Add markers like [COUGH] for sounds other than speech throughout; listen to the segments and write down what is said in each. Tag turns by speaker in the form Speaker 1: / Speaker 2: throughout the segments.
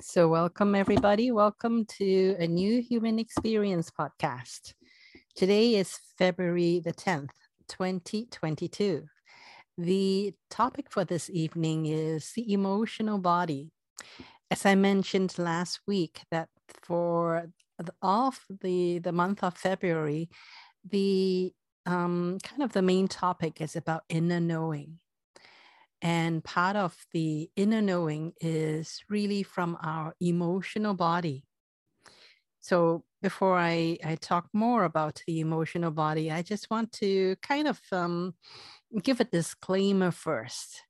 Speaker 1: So, welcome everybody. Welcome to a new human experience podcast. Today is February the 10th, 2022. The topic for this evening is the emotional body. As I mentioned last week, that for of the, the month of February, the um, kind of the main topic is about inner knowing. And part of the inner knowing is really from our emotional body. So before I, I talk more about the emotional body, I just want to kind of um, give a disclaimer first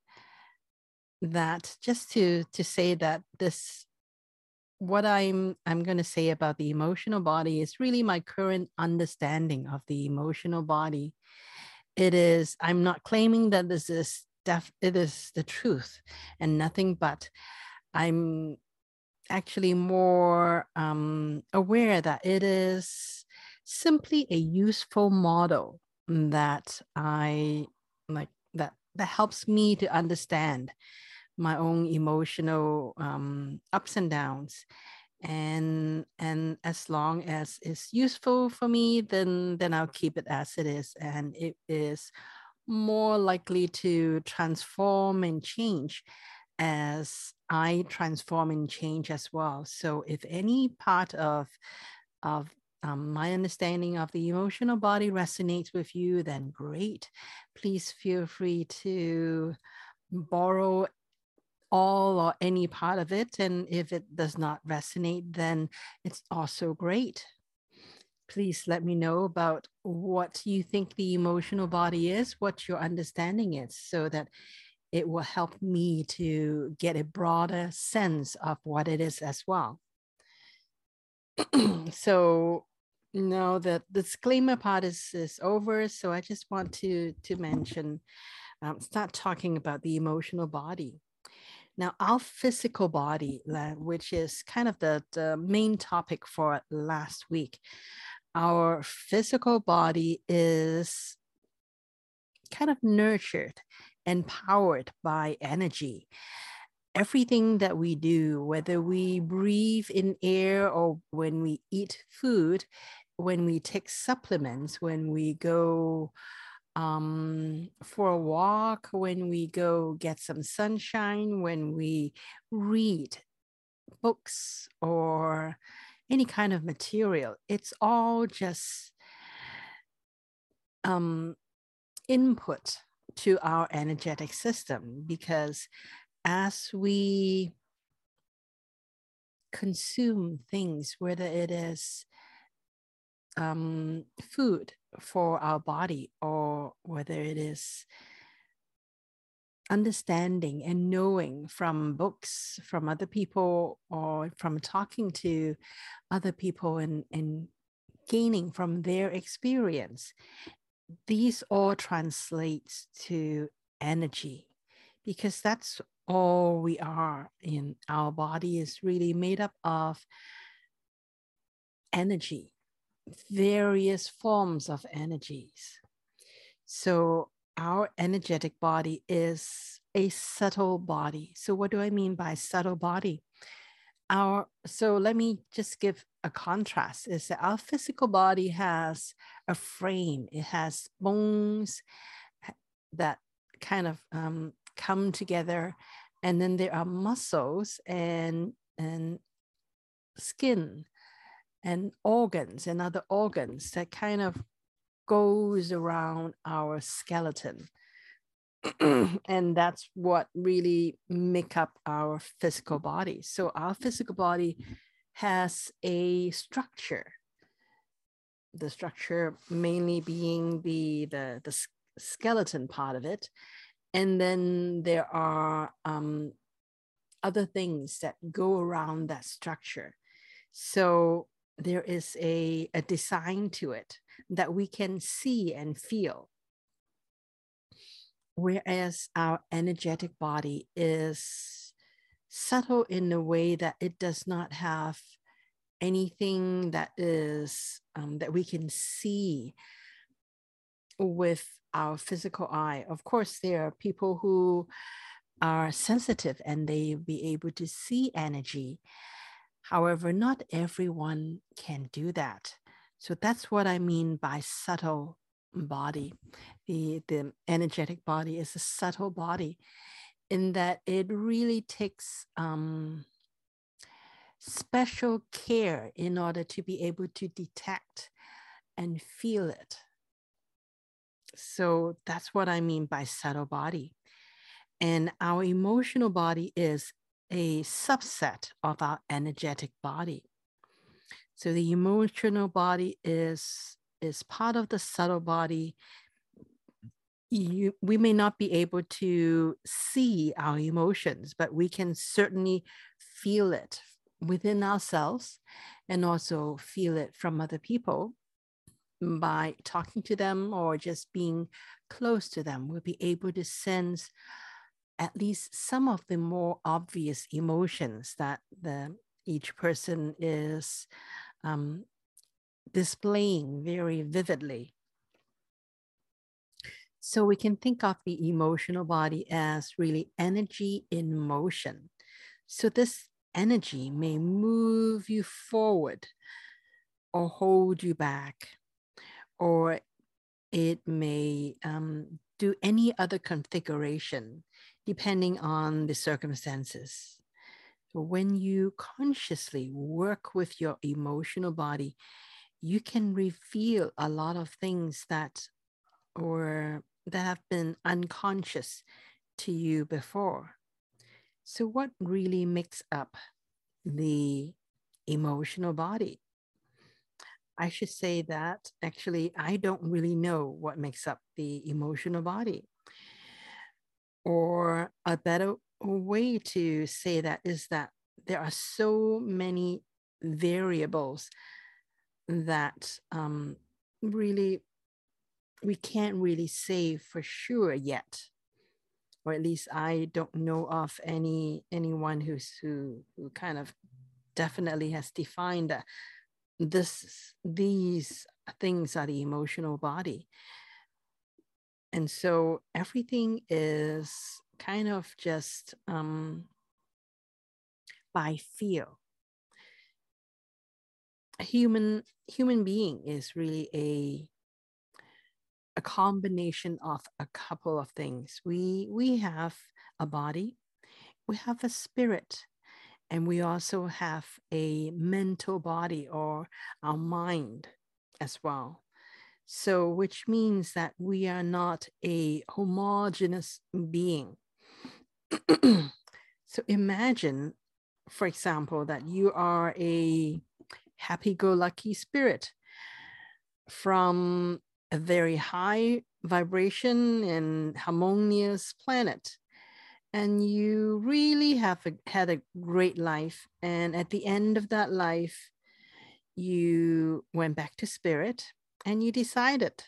Speaker 1: that just to to say that this what I'm I'm going to say about the emotional body is really my current understanding of the emotional body. It is I'm not claiming that this is def- it is the truth and nothing but. I'm actually more um, aware that it is simply a useful model that i like that that helps me to understand my own emotional um, ups and downs. And and as long as it's useful for me then then i'll keep it as it is. And it is more likely to transform and change as I transform and change as well. So if any part of of um, my understanding of the emotional body resonates with you, then great. Please feel free to borrow all or any part of it. And if it does not resonate, then it's also great please let me know about what you think the emotional body is, what your understanding is, so that it will help me to get a broader sense of what it is as well. [CLEARS THROAT] so now that the disclaimer part is, is over, so I just want to, to mention, um, start talking about the emotional body. Now, our physical body, which is kind of the, the main topic for last week, our physical body is kind of nurtured and powered by energy. Everything that we do, whether we breathe in air or when we eat food, when we take supplements, when we go um, for a walk, when we go get some sunshine, when we read books or any kind of material. It's all just um, input to our energetic system because as we consume things, whether it is um, food for our body or whether it is understanding and knowing from books from other people or from talking to other people and, and gaining from their experience these all translates to energy because that's all we are in. Our body is really made up of energy various forms of energies. So our energetic body is a subtle body. So, what do I mean by subtle body? Our so let me just give a contrast. Is that our physical body has a frame? It has bones that kind of um, come together, and then there are muscles and and skin and organs and other organs that kind of goes around our skeleton. [CLEARS THROAT] and that's what really make up our physical body. So our physical body has a structure. The structure mainly being the the, the skeleton part of it, and then there are um, other things that go around that structure. So there is a, a design to it that we can see and feel. Whereas our energetic body is subtle in a way that it does not have anything that is um, that we can see with our physical eye. Of course, there are people who are sensitive and they be able to see energy. However, not everyone can do that. So that's what I mean by subtle body. The, the energetic body is a subtle body in that it really takes um, special care in order to be able to detect and feel it. So that's what I mean by subtle body. And our emotional body is a subset of our energetic body. So the emotional body is is part of the subtle body. You, we may not be able to see our emotions, but we can certainly feel it within ourselves and also feel it from other people by talking to them or just being close to them. We'll be able to sense at least some of the more obvious emotions that the each person is um, displaying very vividly. So we can think of the emotional body as really energy in motion. So this energy may move you forward or hold you back, or it may um, do any other configuration depending on the circumstances. So when you consciously work with your emotional body, you can reveal a lot of things that or that have been unconscious to you before. So what really makes up the emotional body? I should say that actually I don't really know what makes up the emotional body. Or a better way to say that is that there are so many variables that um, really we can't really say for sure yet or at least i don't know of any anyone who's who who kind of definitely has defined that this these things are the emotional body. And so everything is kind of just um, by feel. A human human being is really a a combination of a couple of things. We we have a body, we have a spirit, and we also have a mental body or our mind as well. So, which means that we are not a homogeneous being. [CLEARS THROAT] so imagine, for example, that you are a happy go lucky spirit from a very high vibration and harmonious planet. And you really have a, had a great life. And at the end of that life, you went back to spirit and you decided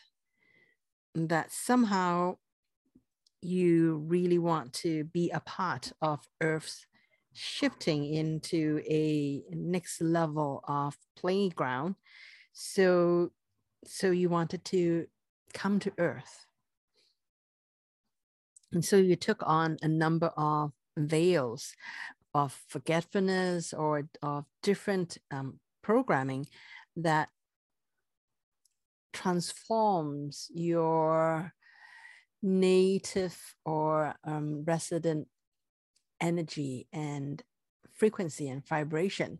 Speaker 1: that somehow you really want to be a part of Earth's shifting into a next level of playground. So, so you wanted to come to Earth. And so you took on a number of veils of forgetfulness or of different um, programming that transforms your native or um, resident energy and frequency and vibration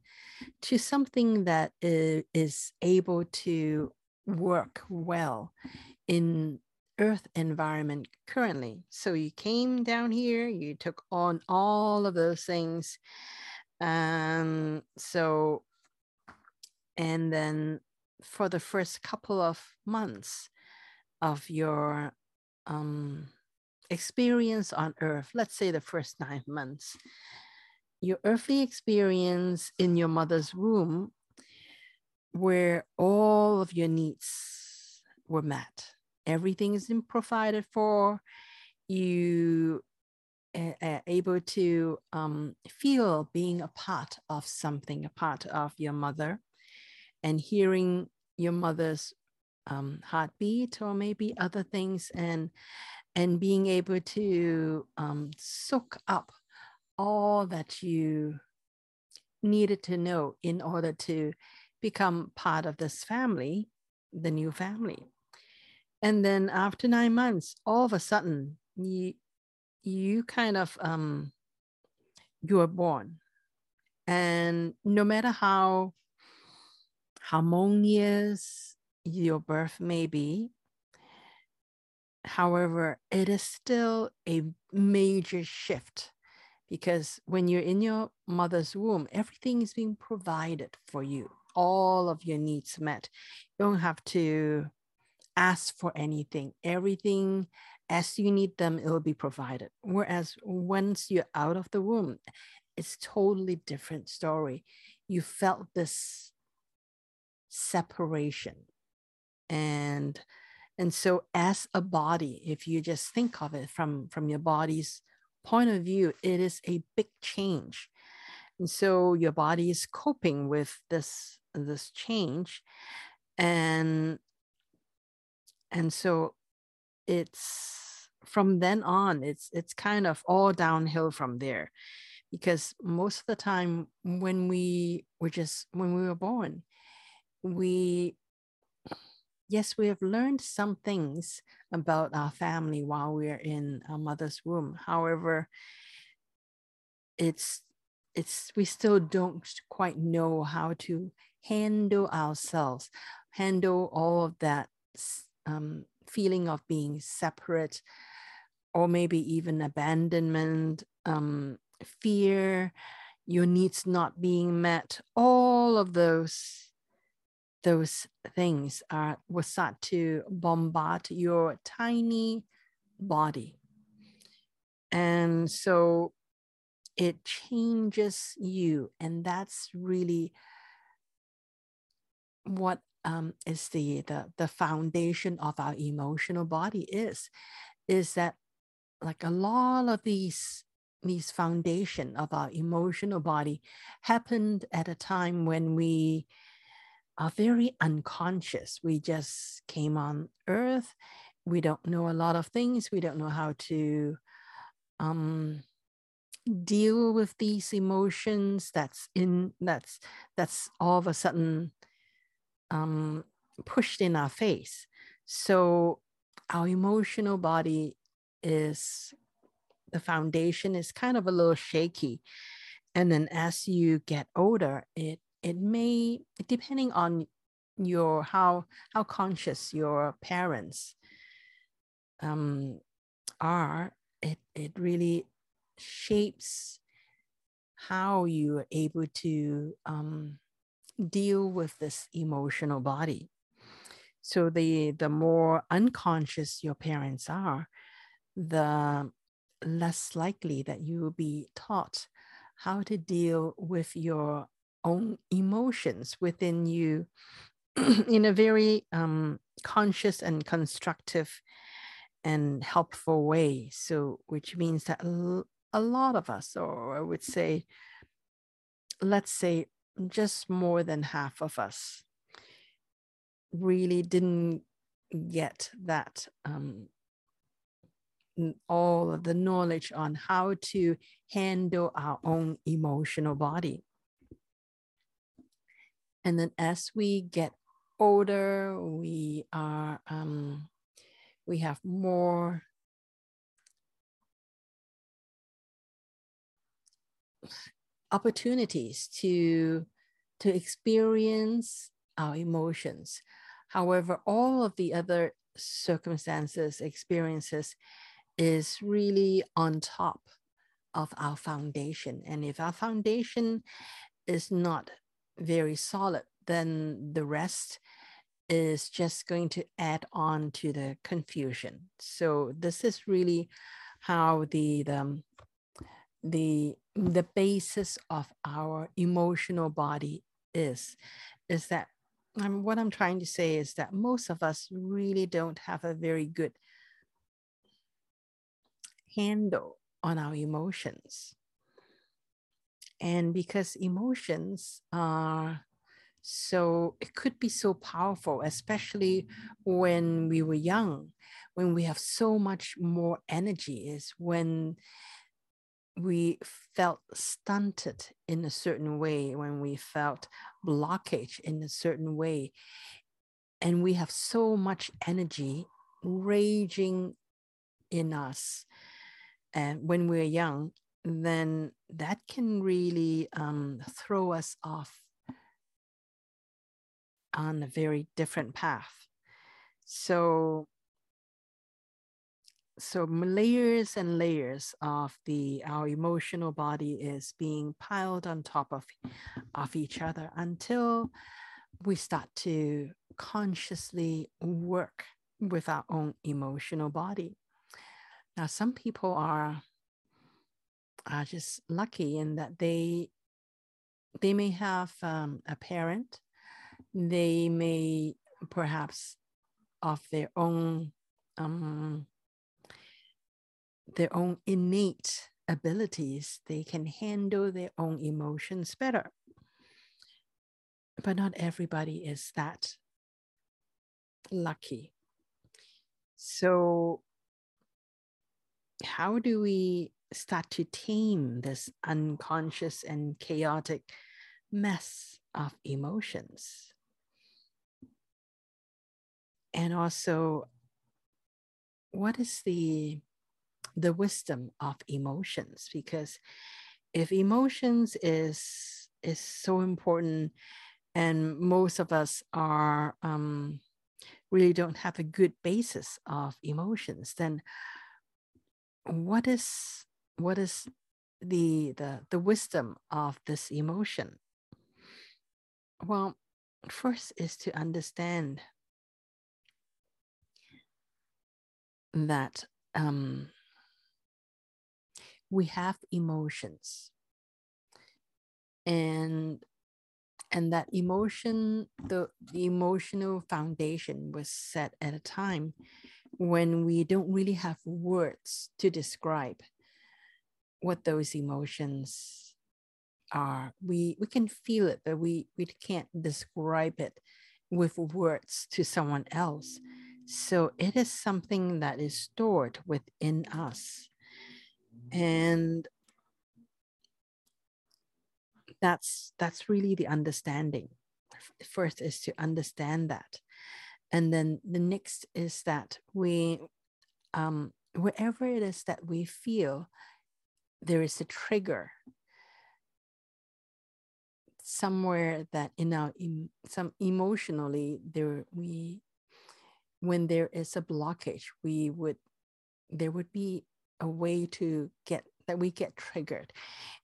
Speaker 1: to something that is able to work well in earth environment currently. So you came down here you took on all of those things um so and then for the first couple of months of your um, experience on earth, let's say the first nine months, your earthly experience in your mother's womb, where all of your needs were met, everything is provided for, you are able to um, feel being a part of something, a part of your mother, and hearing your mother's um, heartbeat or maybe other things and and being able to um, soak up all that you needed to know in order to become part of this family the new family. And then after nine months all of a sudden you you kind of um you are born. And no matter how harmonious your birth may be however it is still a major shift because when you're in your mother's womb everything is being provided for you all of your needs met you don't have to ask for anything. Everything as you need them, it will be provided. Whereas once you're out of the womb, it's totally different story. You felt this separation. And and so as a body, if you just think of it from, from your body's point of view, it is a big change. And so your body is coping with this, this change. And and so it's from then on it's it's kind of all downhill from there because most of the time when we were just when we were born we yes we have learned some things about our family while we're in our mother's womb. However it's it's we still don't quite know how to handle ourselves handle all of that um, feeling of being separate or maybe even abandonment, um, fear, your needs not being met, all of those those things are will start to bombard your tiny body. And so it changes you. And that's really what um, is the, the the foundation of our emotional body is is that like a lot of these these foundation of our emotional body happened at a time when we are very unconscious we just came on earth we don't know a lot of things we don't know how to um, deal with these emotions that's in that's that's all of a sudden um, pushed in our face. So our emotional body is the foundation is kind of a little shaky. And then as you get older, it it may depending on your how how conscious your parents um, are, it it really shapes how you are able to um, deal with this emotional body. So the the more unconscious your parents are, the less likely that you will be taught how to deal with your own emotions within you [CLEARS THROAT] in a very um, conscious and constructive and helpful way. So, which means that a lot of us, or I would say, let's say just more than half of us really didn't get that um, all of the knowledge on how to handle our own emotional body. And then as we get older, we are um, we have more opportunities to to experience our emotions. However, all of the other circumstances, experiences is really on top of our foundation. And if our foundation is not very solid, then the rest is just going to add on to the confusion. So this is really how the, the the the basis of our emotional body is is that um, what i'm trying to say is that most of us really don't have a very good handle on our emotions and because emotions are So it could be so powerful, especially when we were young, when we have so much more energy, is when we felt stunted in a certain way, when we felt blockage in a certain way. And we have so much energy raging in us and when we're young then that can really um, throw us off on a very different path. So so layers and layers of the our emotional body is being piled on top of of each other until we start to consciously work with our own emotional body. Now some people are are just lucky in that they they may have um, a parent. They may perhaps of their own um, their own innate abilities they can handle their own emotions better. But not everybody is that lucky. So how do we start to tame this unconscious and chaotic mess of emotions. And also, what is the the wisdom of emotions? Because if emotions is is so important, and most of us are um, really don't have a good basis of emotions, then what is what is the the the wisdom of this emotion? Well first is to understand that um, we have emotions. And and that emotion the, the emotional foundation was set at a time when we don't really have words to describe what those emotions are. We we can feel it, but we we can't describe it with words to someone else. So it is something that is stored within us. And that's that's really the understanding. First is to understand that. And then the next is that we um wherever it is that we feel there is a trigger somewhere that in our in some emotionally there we when there is a blockage we would there would be a way to get that we get triggered.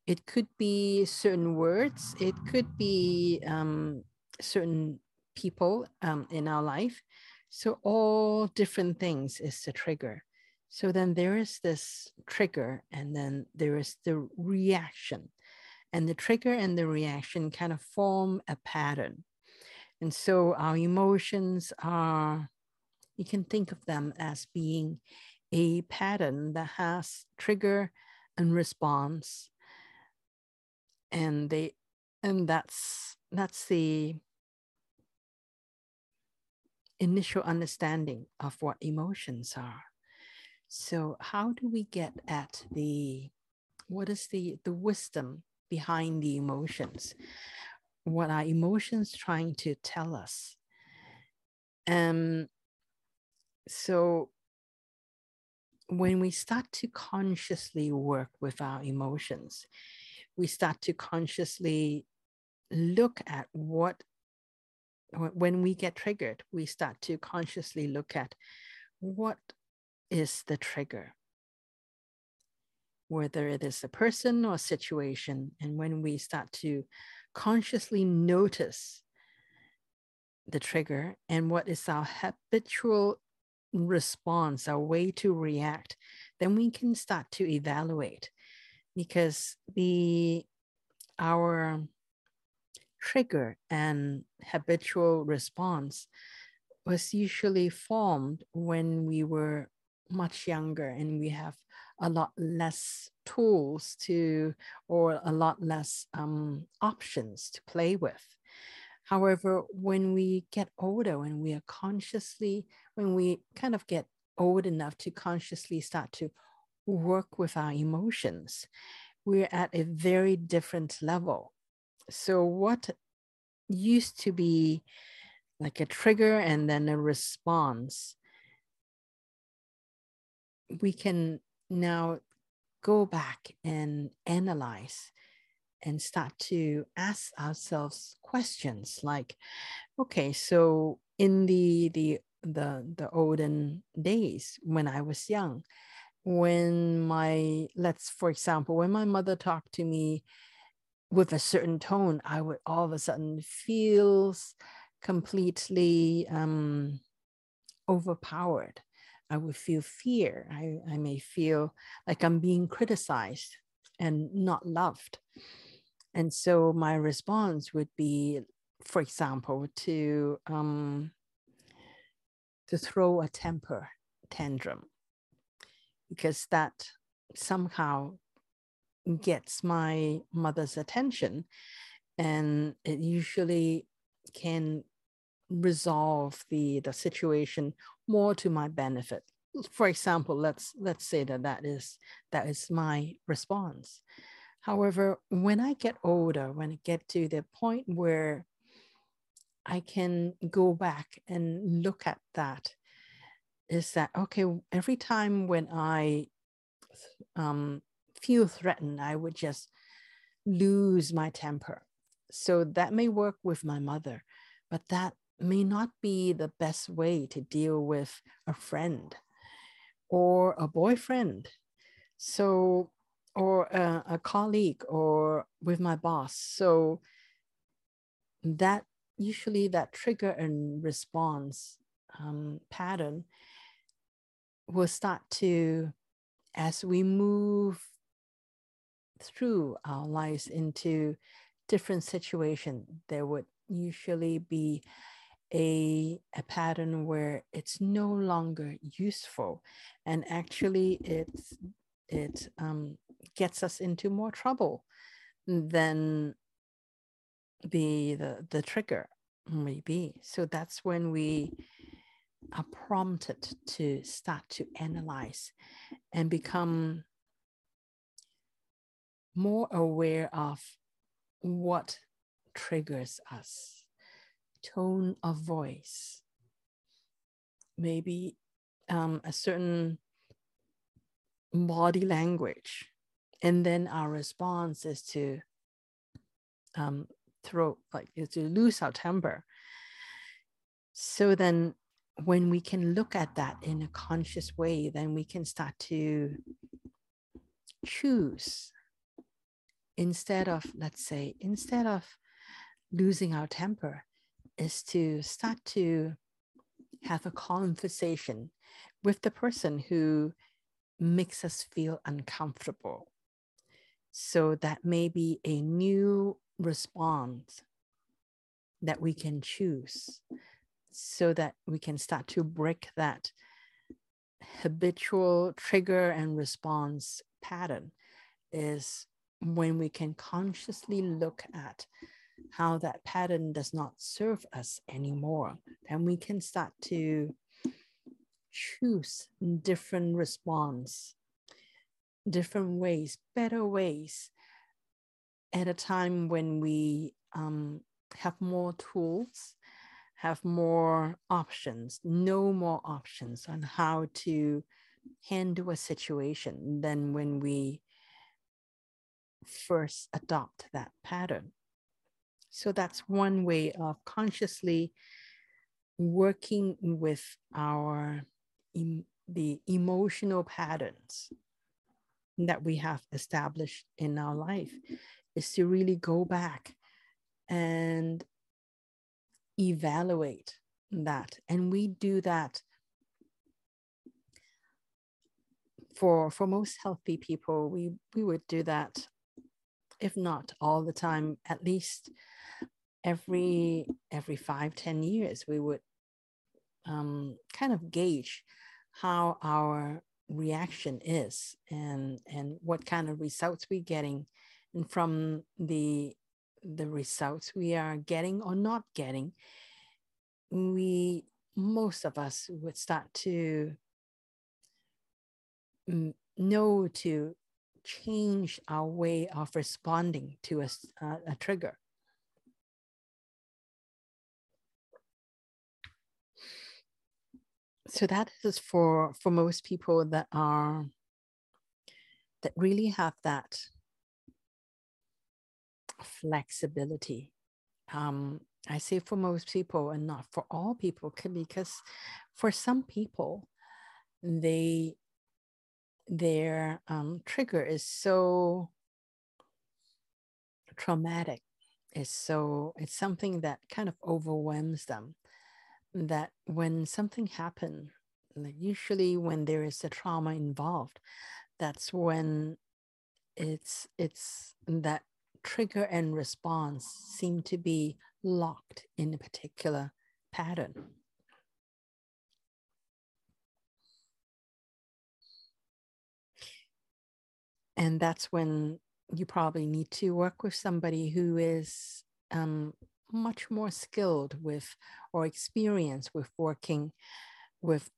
Speaker 1: It could be certain words it could be um, certain people um, in our life. So all different things is the trigger so then there is this trigger, and then there is the reaction. And the trigger and the reaction kind of form a pattern. And so our emotions are, you can think of them as being a pattern that has trigger and response. And they and that's that's the initial understanding of what emotions are. So how do we get at the what is the the wisdom behind the emotions? What are emotions trying to tell us? Um so when we start to consciously work with our emotions, we start to consciously look at what when we get triggered, we start to consciously look at what is the trigger, whether it is a person or a situation. And when we start to consciously notice the trigger and what is our habitual response, our way to react, then we can start to evaluate because the our trigger and habitual response was usually formed when we were much younger and we have a lot less tools to or a lot less um, options to play with However, when we get older, when we are consciously, when we kind of get old enough to consciously start to work with our emotions, we're at a very different level. So, what used to be like a trigger and then a response, we can now go back and analyze and start to ask ourselves questions like okay so in the the the the olden days when i was young when my let's for example when my mother talked to me with a certain tone i would all of a sudden feel completely um overpowered i would feel fear. I i may feel like i'm being criticized and not loved. And so my response would be, for example, to um, to throw a temper tantrum, because that somehow gets my mother's attention, and it usually can resolve the the situation more to my benefit for example let's let's say that that is that is my response However, when I get older, when I get to the point where I can go back and look at that, is that okay? Every time when I um, feel threatened, I would just lose my temper. So that may work with my mother, but that may not be the best way to deal with a friend or a boyfriend. So or a, a colleague or with my boss. So that usually that trigger and response um, pattern will start to as we move through our lives into different situations there would usually be a, a pattern where it's no longer useful and actually it's it um, gets us into more trouble than the, the the trigger maybe. So that's when we are prompted to start to analyze and become more aware of what triggers us tone of voice. Maybe um, a certain body language. And then our response is to um, throw like to lose our temper. So then when we can look at that in a conscious way then we can start to choose. Instead of let's say instead of losing our temper is to start to have a conversation with the person who makes us feel uncomfortable. So that may be a new response that we can choose so that we can start to break that habitual trigger and response pattern is when we can consciously look at how that pattern does not serve us anymore then we can start to choose different response, different ways, better ways at a time when we um, have more tools, have more options, know more options on how to handle a situation than when we first adopt that pattern. So that's one way of consciously working with our the emotional patterns that we have established in our life is to really go back and evaluate that. And we do that for for most healthy people we we would do that if not all the time at least every every five ten years we would um, kind of gauge how our reaction is and and what kind of results we're getting and from the the results we are getting or not getting, we, most of us, would start to know to change our way of responding to a, uh, a trigger. So that is for for most people that are that really have that flexibility. Um, I say for most people and not for all people, because for some people, they their um, trigger is so traumatic. It's so it's something that kind of overwhelms them. That when something happens, usually when there is a trauma involved, that's when it's it's that trigger and response seem to be locked in a particular pattern. And that's when you probably need to work with somebody who is um, much more skilled with or experienced with working with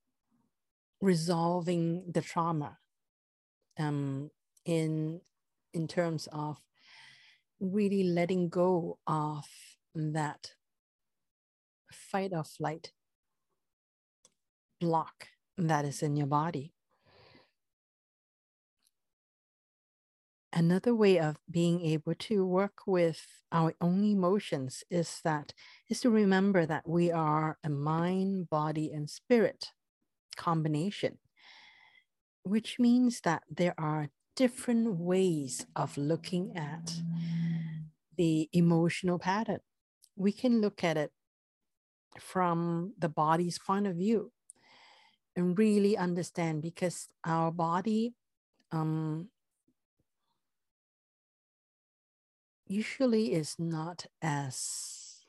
Speaker 1: resolving the trauma um, in in terms of really letting go of that fight or flight block that is in your body. Another way of being able to work with our own emotions is that is to remember that we are a mind, body, and spirit combination, which means that there are different ways of looking at the emotional pattern. We can look at it from the body's point of view and really understand because our body um, usually is not as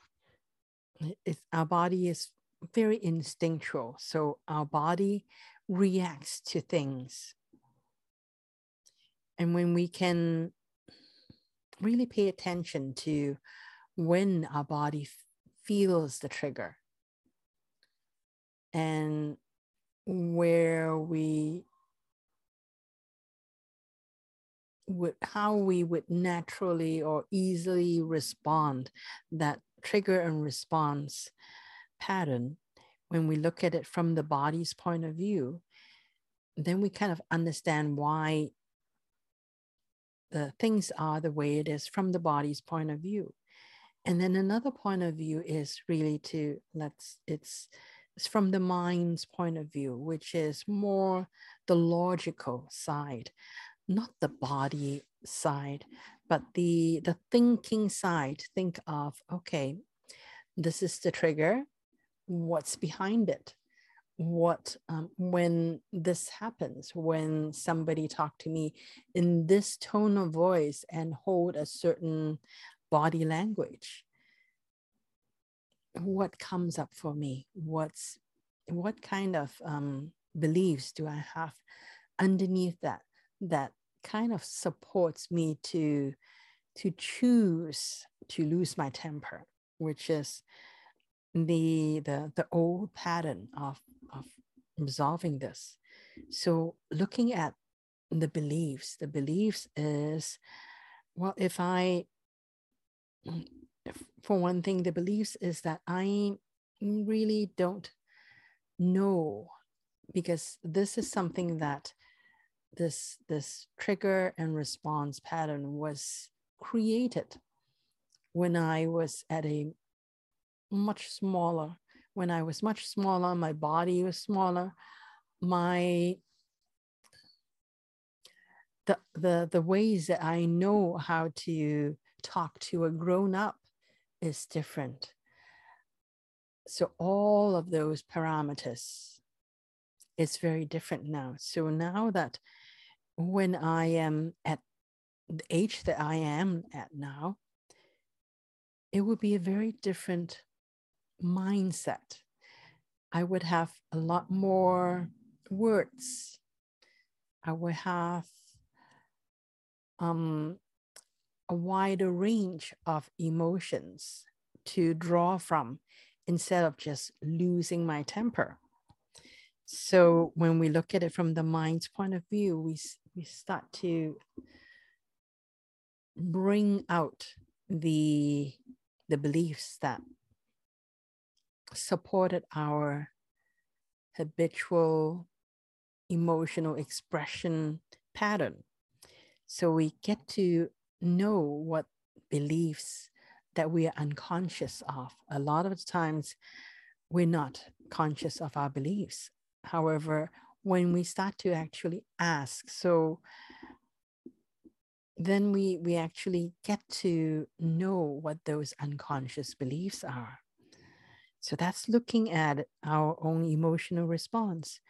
Speaker 1: eh, it's, our body is very instinctual so our body reacts to things. And when we can really pay attention to when our body feels the trigger and where we would how we would naturally or easily respond that trigger and response pattern when we look at it from the body's point of view then we kind of understand why the things are the way it is from the body's point of view. And then another point of view is really to let's it's it's from the mind's point of view which is more the logical side not the body side, but the the thinking side. Think of okay, this is the trigger. What's behind it? What um, when this happens? When somebody talk to me in this tone of voice and hold a certain body language, what comes up for me? What's what kind of um, beliefs do I have underneath that that kind of supports me to to choose to lose my temper, which is the the the old pattern of of resolving this. So looking at the beliefs, the beliefs is well, if I [CLEARS THROAT] for one thing, the beliefs is that I really don't know because this is something that this this trigger and response pattern was created when I was at a much smaller when I was much smaller my body was smaller my the the the ways that I know how to talk to a grown up is different. So all of those parameters is very different now. So now that when I am at the age that I am at now, it would be a very different mindset. I would have a lot more words. I would have um, a wider range of emotions to draw from instead of just losing my temper. So when we look at it from the mind's point of view, we, we start to bring out the, the beliefs that supported our habitual emotional expression pattern. So we get to know what beliefs that we are unconscious of. A lot of times we're not conscious of our beliefs. However, when we start to actually ask, so then we we actually get to know what those unconscious beliefs are. So that's looking at our own emotional response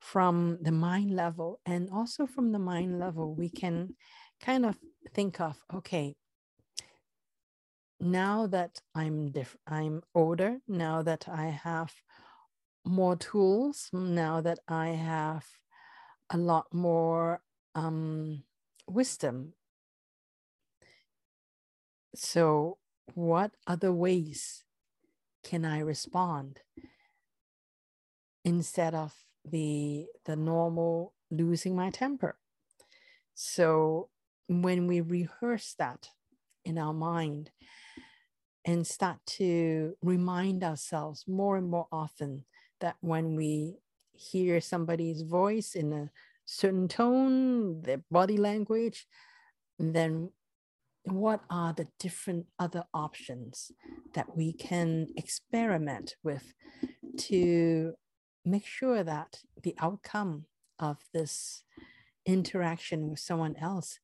Speaker 1: from the mind level and also from the mind level we can kind of think of okay now that i'm diff- i'm older now that i have more tools now that i have a lot more um, wisdom. So what other ways can i respond instead of the the normal losing my temper? So when we rehearse that in our mind and start to remind ourselves more and more often that when we hear somebody's voice in a certain tone, their body language, then what are the different other options that we can experiment with to make sure that the outcome of this interaction with someone else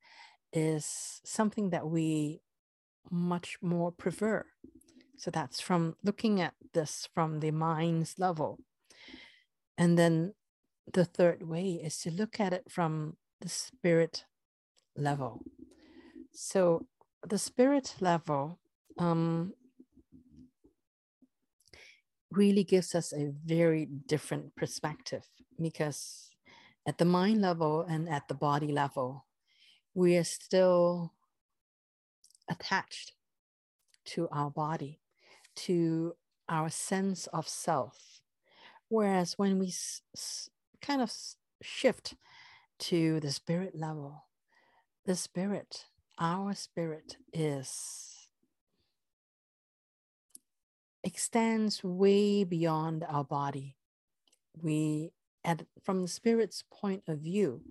Speaker 1: is something that we much more prefer. So that's from looking at this from the mind's level. And then the third way is to look at it from the spirit level. So the spirit level um, really gives us a very different perspective because at the mind level and at the body level, we are still attached to our body, to our sense of self. Whereas when we s- s- kind of shift to the spirit level, the spirit, our spirit is extends way beyond our body. We at from the spirit's point of view,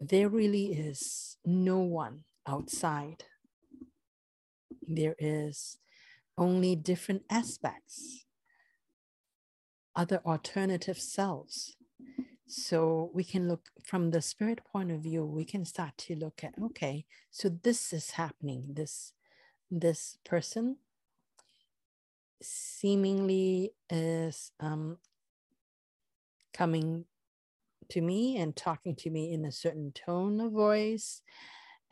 Speaker 1: there really is no one outside. There is only different aspects, other alternative selves. So we can look from the spirit point of view, we can start to look at, okay, so this is happening. This this person seemingly is um, coming to me and talking to me in a certain tone of voice,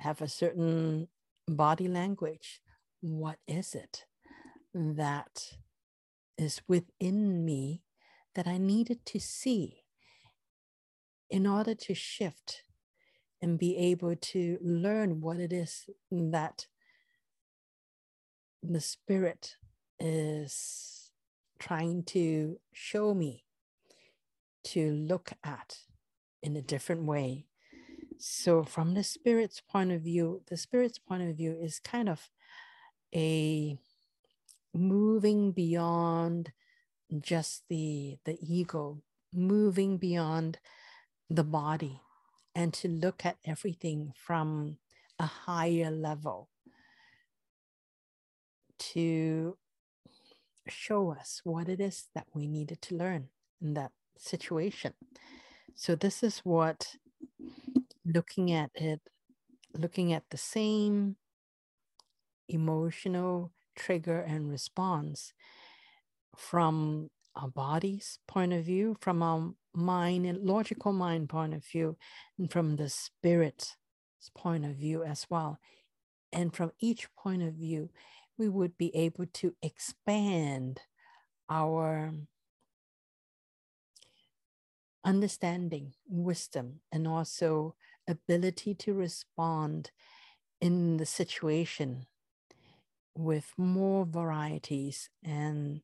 Speaker 1: have a certain body language. What is it that is within me that I needed to see in order to shift and be able to learn what it is that the spirit is trying to show me to look at in a different way. So, from the spirit's point of view, the spirit's point of view is kind of a moving beyond just the the ego, moving beyond the body, and to look at everything from a higher level to show us what it is that we needed to learn in that situation. So, this is what looking at it, looking at the same emotional trigger and response from our body's point of view, from our mind and logical mind point of view, and from the spirit's point of view as well. And from each point of view, we would be able to expand our understanding, wisdom, and also ability to respond in the situation with more varieties and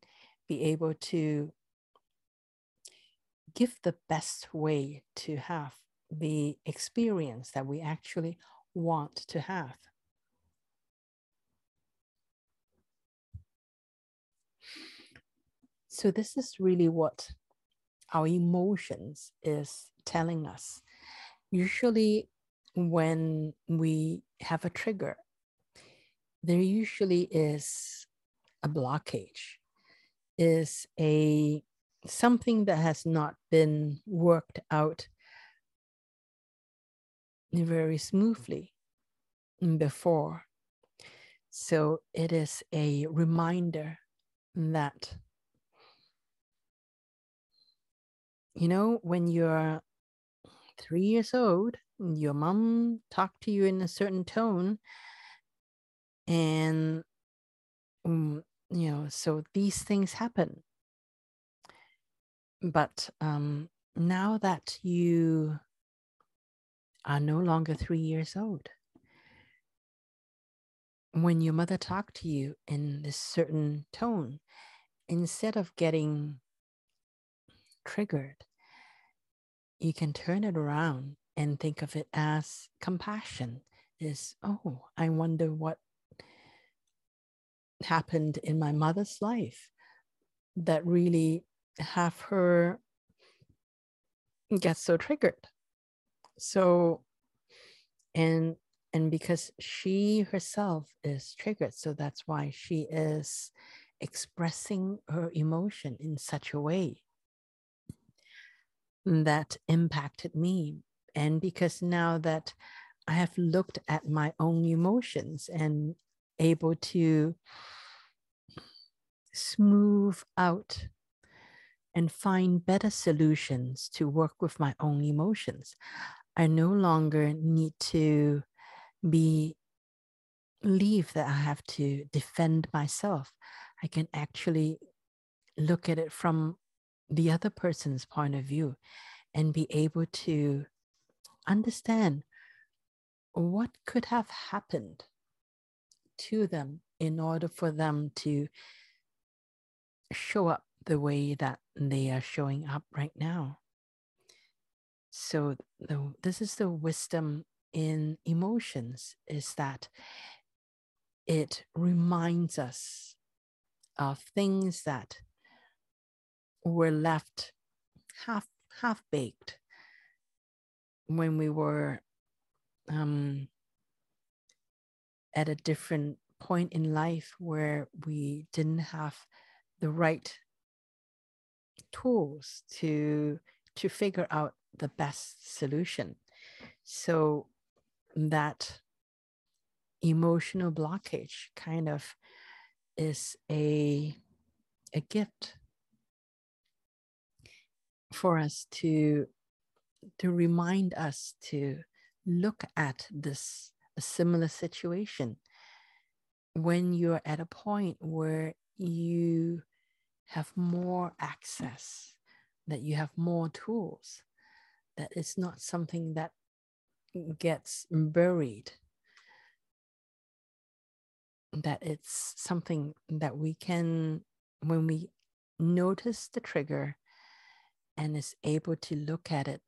Speaker 1: be able to give the best way to have the experience that we actually want to have. So this is really what our emotions is telling us. Usually when we have a trigger, there usually is a blockage, is a something that has not been worked out very smoothly before. So it is a reminder that, you know, when you're three years old, your mom talked to you in a certain tone, and, um, you know, so these things happen. But um, now that you are no longer three years old. When your mother talked to you in this certain tone, instead of getting triggered, you can turn it around and think of it as compassion is, oh, I wonder what happened in my mother's life that really have her get so triggered. So and and because she herself is triggered so that's why she is expressing her emotion in such a way that impacted me. And because now that i have looked at my own emotions and able to smooth out and find better solutions to work with my own emotions I no longer need to be believe that I have to defend myself. I can actually look at it from the other person's point of view and be able to understand what could have happened to them in order for them to show up the way that they are showing up right now. So the, this is the wisdom in emotions is that it reminds us of things that were left half half baked when we were um, at a different point in life where we didn't have the right tools to to figure out the best solution. So that emotional blockage kind of is a a gift for us to to remind us to look at this a similar situation. When you're at a point where you have more access that you have more tools that it's not something that gets buried that it's something that we can when we notice the trigger and is able to look at it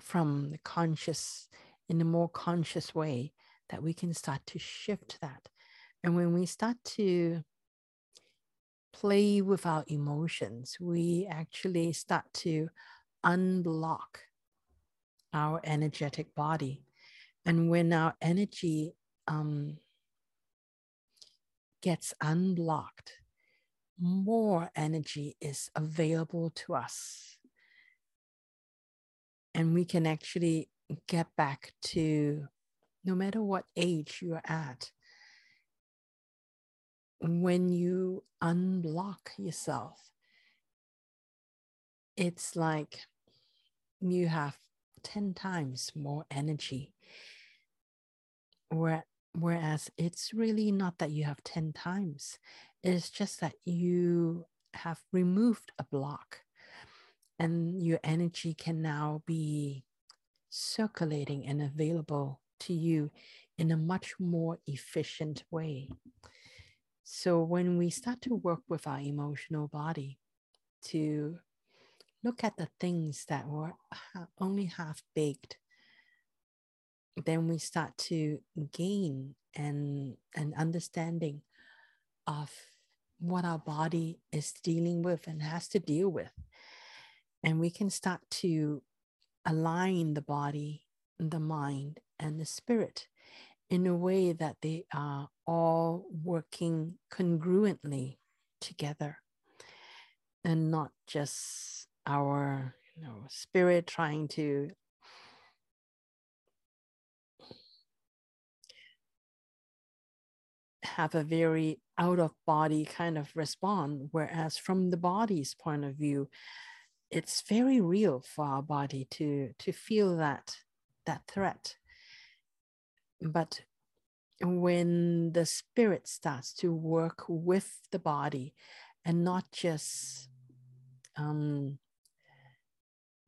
Speaker 1: from the conscious in a more conscious way that we can start to shift that and when we start to play with our emotions we actually start to unblock our energetic body. And when our energy um, gets unblocked, more energy is available to us. And we can actually get back to no matter what age you're at, when you unblock yourself, it's like you have 10 times more energy. Whereas it's really not that you have 10 times, it's just that you have removed a block and your energy can now be circulating and available to you in a much more efficient way. So when we start to work with our emotional body to look at the things that were only half baked, then we start to gain an, an understanding of what our body is dealing with and has to deal with. And we can start to align the body, the mind, and the spirit in a way that they are all working congruently together and not just our you know spirit trying to have a very out of body kind of respond whereas from the body's point of view it's very real for our body to to feel that that threat but when the spirit starts to work with the body and not just um,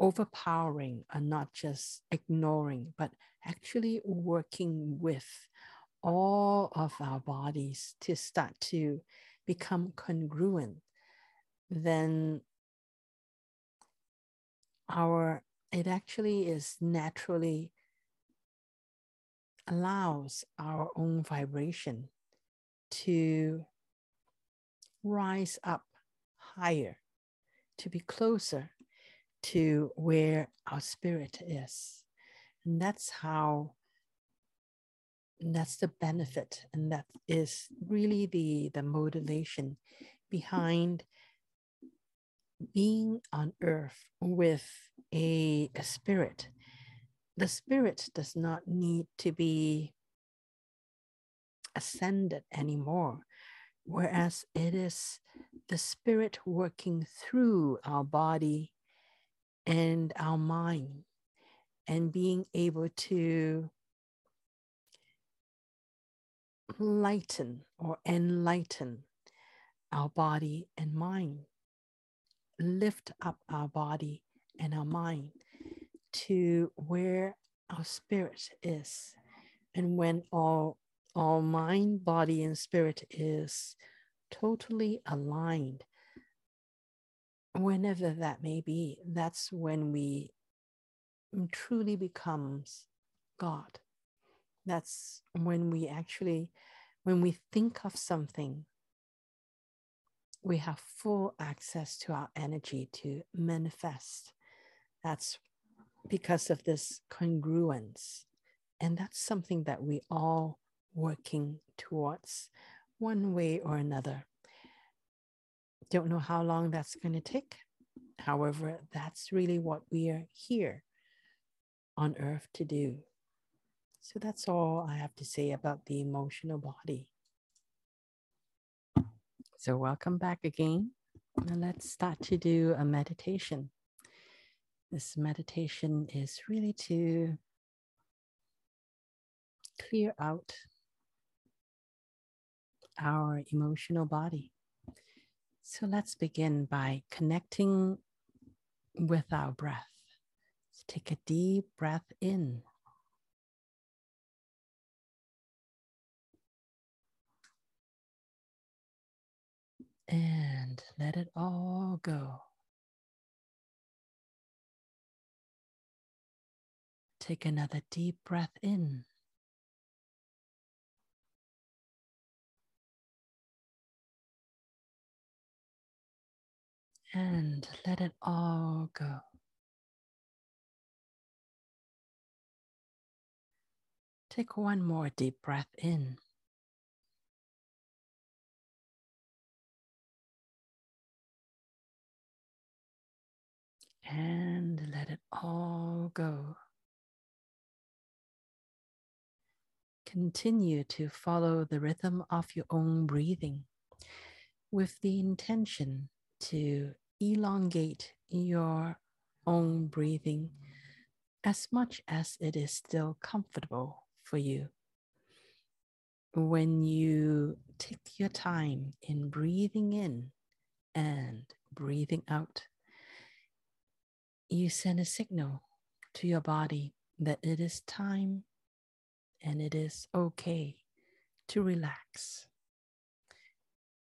Speaker 1: overpowering and not just ignoring, but actually working with all of our bodies to start to become congruent, then our it actually is naturally allows our own vibration to rise up higher, to be closer to where our spirit is. And that's how, that's the benefit, and that is really the, the motivation behind being on earth with a, a spirit the spirit does not need to be ascended anymore, whereas it is the spirit working through our body and our mind and being able to lighten or enlighten our body and mind, lift up our body and our mind to where our spirit is. And when all, all mind, body, and spirit is totally aligned, whenever that may be, that's when we truly becomes God. That's when we actually, when we think of something, we have full access to our energy to manifest. That's because of this congruence. And that's something that we all working towards one way or another. Don't know how long that's going to take. However, that's really what we are here on earth to do. So that's all I have to say about the emotional body. So, welcome back again. Now, let's start to do a meditation. This meditation is really to clear out our emotional body. So let's begin by connecting with our breath. Take a deep breath in. And let it all go. Take another deep breath in. And let it all go. Take one more deep breath in. And let it all go. Continue to follow the rhythm of your own breathing with the intention to elongate your own breathing as much as it is still comfortable for you. When you take your time in breathing in and breathing out, you send a signal to your body that it is time and it is okay to relax.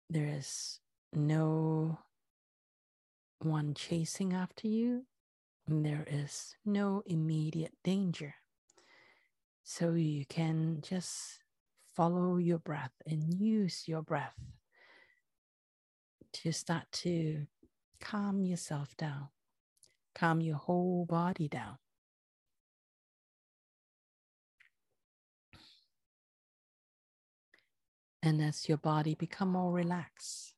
Speaker 1: There is no one chasing after you, and there is no immediate danger. So you can just follow your breath and use your breath to start to calm yourself down, calm your whole body down. And as your body become more relaxed,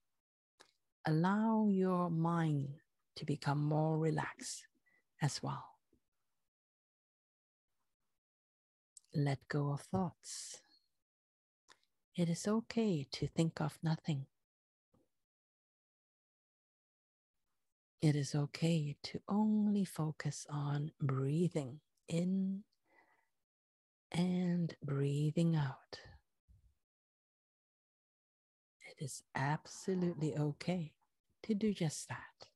Speaker 1: allow your mind to become more relaxed as well. Let go of thoughts. It is okay to think of nothing. It is okay to only focus on breathing in and breathing out. Is absolutely okay to do just that.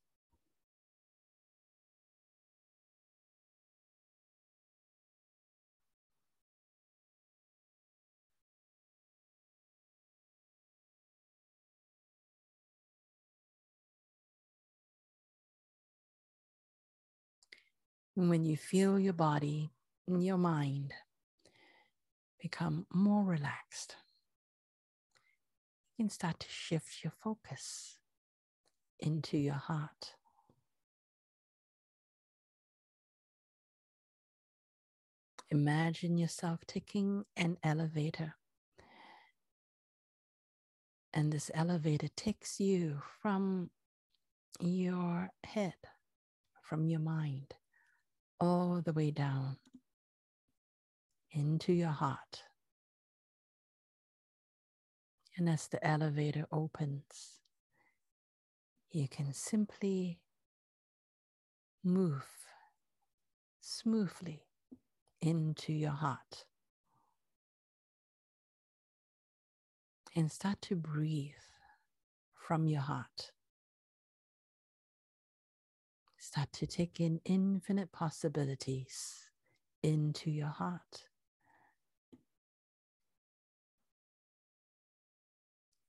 Speaker 1: when you feel your body and your mind become more relaxed, you can start to shift your focus into your heart. Imagine yourself taking an elevator, and this elevator takes you from your head, from your mind, all the way down into your heart. And as the elevator opens, you can simply move smoothly into your heart and start to breathe from your heart. Start to take in infinite possibilities into your heart.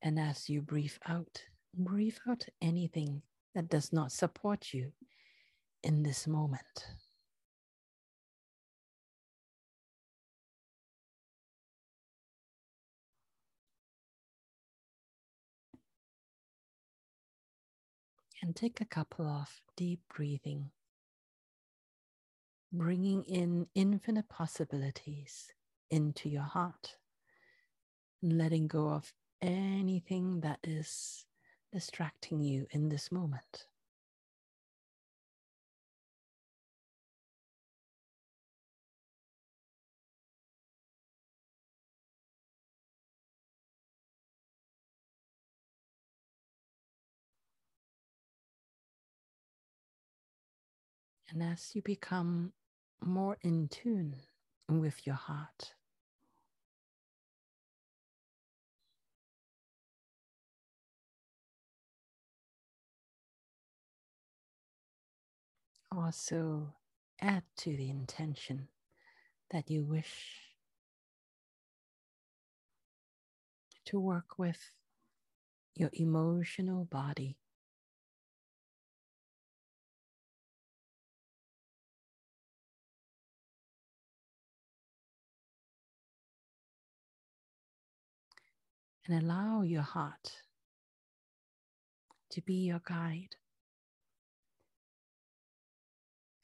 Speaker 1: And as you breathe out, breathe out anything that does not support you in this moment. and take a couple of deep breathing, bringing in infinite possibilities into your heart, and letting go of anything that is distracting you in this moment. And as you become more in tune with your heart, also add to the intention that you wish to work with your emotional body and allow your heart to be your guide.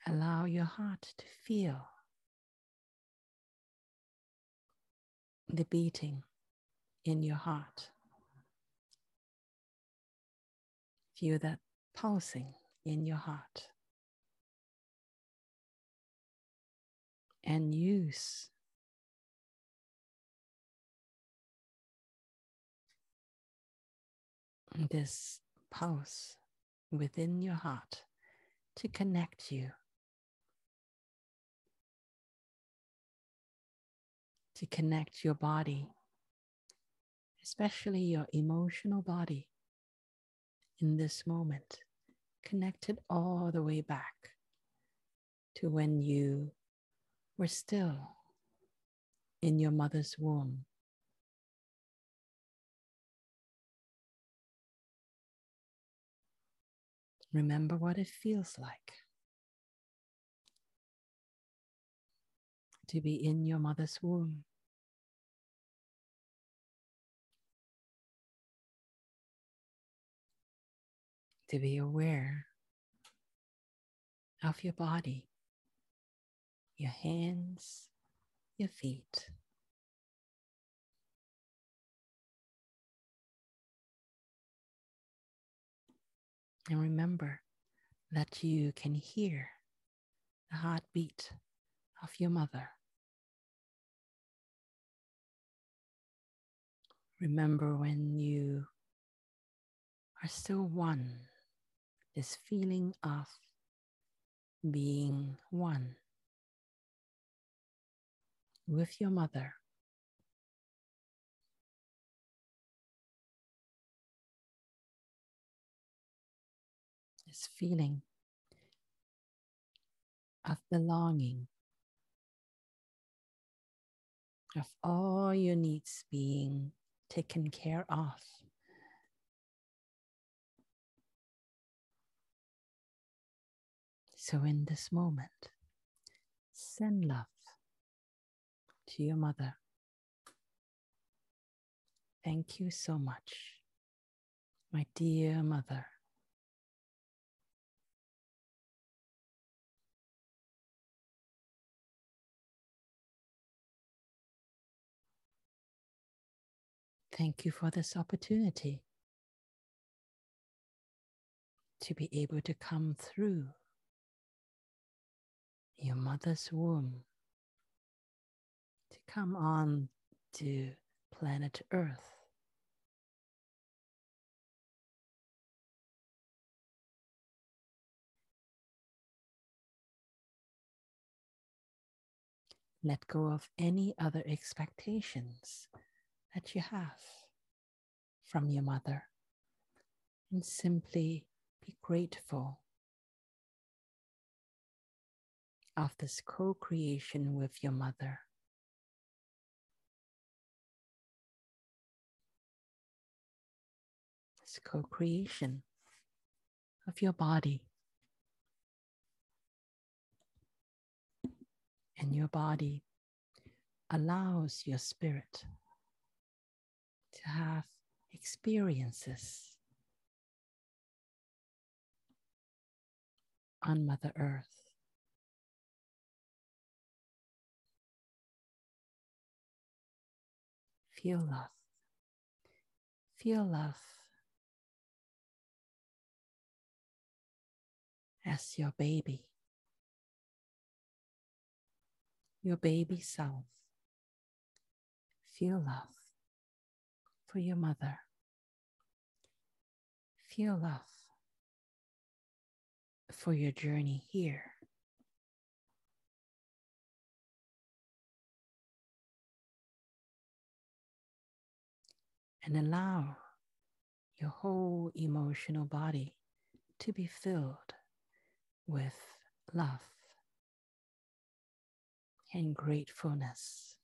Speaker 1: Allow your heart to feel the beating in your heart. Feel that pulsing in your heart. And use this pulse within your heart to connect you to connect your body, especially your emotional body, in this moment, connected all the way back to when you were still in your mother's womb. Remember what it feels like to be in your mother's womb. To be aware of your body, your hands, your feet. And remember that you can hear the heartbeat of your mother. Remember when you are still one, this feeling of being one with your mother. This feeling of belonging, of all your needs being taken care of. So, in this moment, send love to your mother. Thank you so much, my dear mother. Thank you for this opportunity to be able to come through your mother's womb, to come on to planet Earth. Let go of any other expectations that you have from your mother and simply be grateful of this co creation with your mother. This co creation of your body. And your body allows your spirit to have experiences on Mother Earth. Feel love. Feel love as your baby, your baby self. Feel love for your mother. Feel love for your journey here. And allow your whole emotional body to be filled with love and gratefulness.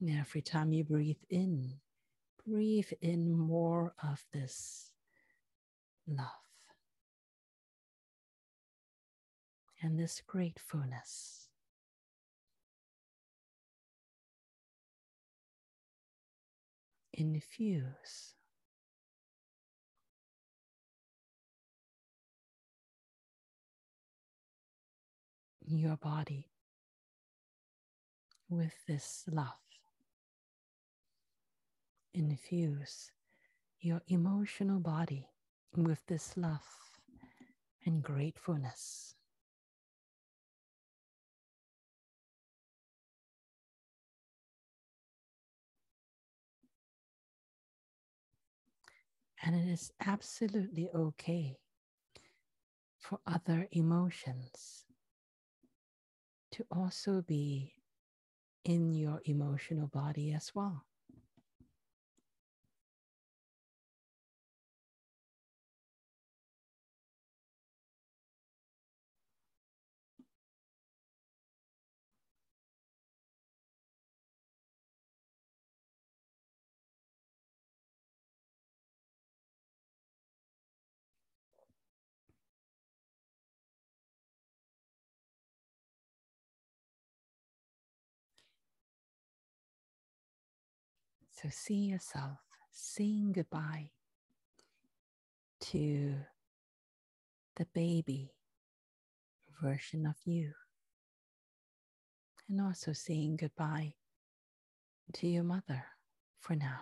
Speaker 1: And every time you breathe in, breathe in more of this love and this gratefulness. Infuse your body with this love infuse your emotional body with this love and gratefulness. And it is absolutely okay for other emotions to also be in your emotional body as well. So see yourself saying goodbye to the baby version of you. And also saying goodbye to your mother for now.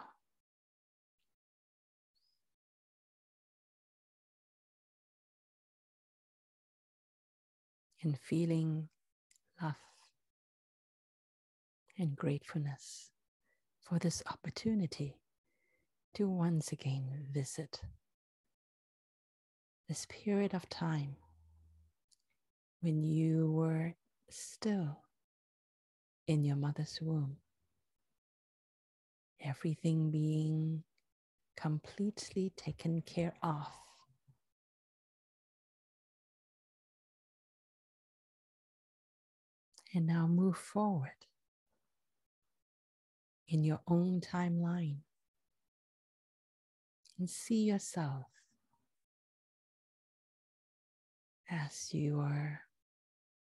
Speaker 1: And feeling love and gratefulness for this opportunity to once again visit this period of time when you were still in your mother's womb, everything being completely taken care of. And now move forward in your own timeline and see yourself as you are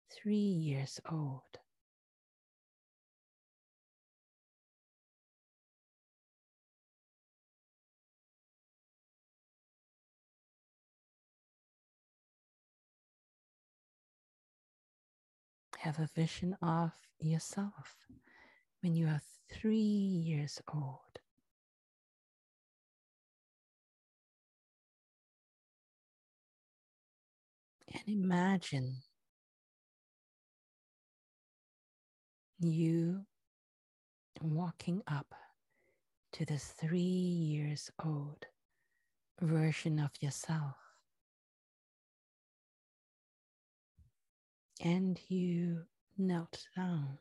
Speaker 1: three years old. Have a vision of yourself when you are three years old. And imagine you walking up to this three years old version of yourself. And you knelt down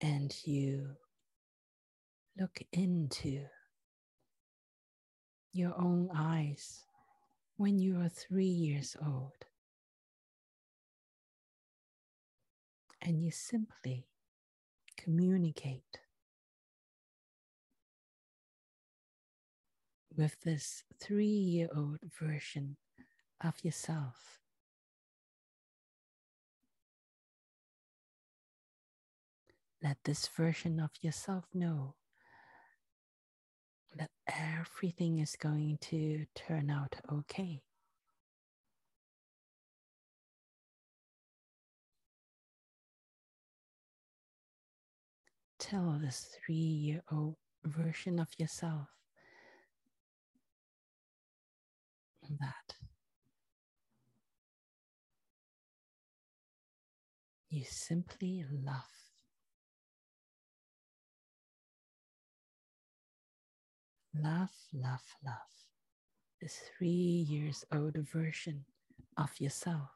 Speaker 1: and you look into your own eyes when you are three years old. And you simply communicate with this three year old version of yourself. Let this version of yourself know that everything is going to turn out okay. Tell this three year old version of yourself that you simply love love, love, love this three years old version of yourself.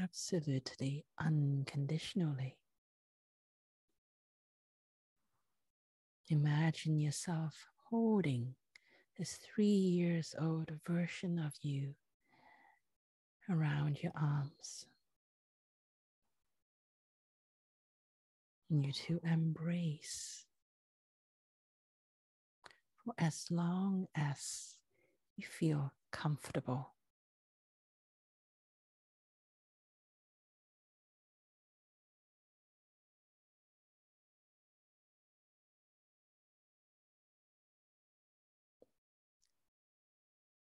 Speaker 1: Absolutely unconditionally. Imagine yourself holding this three years old version of you around your arms. And you to embrace for as long as you feel comfortable.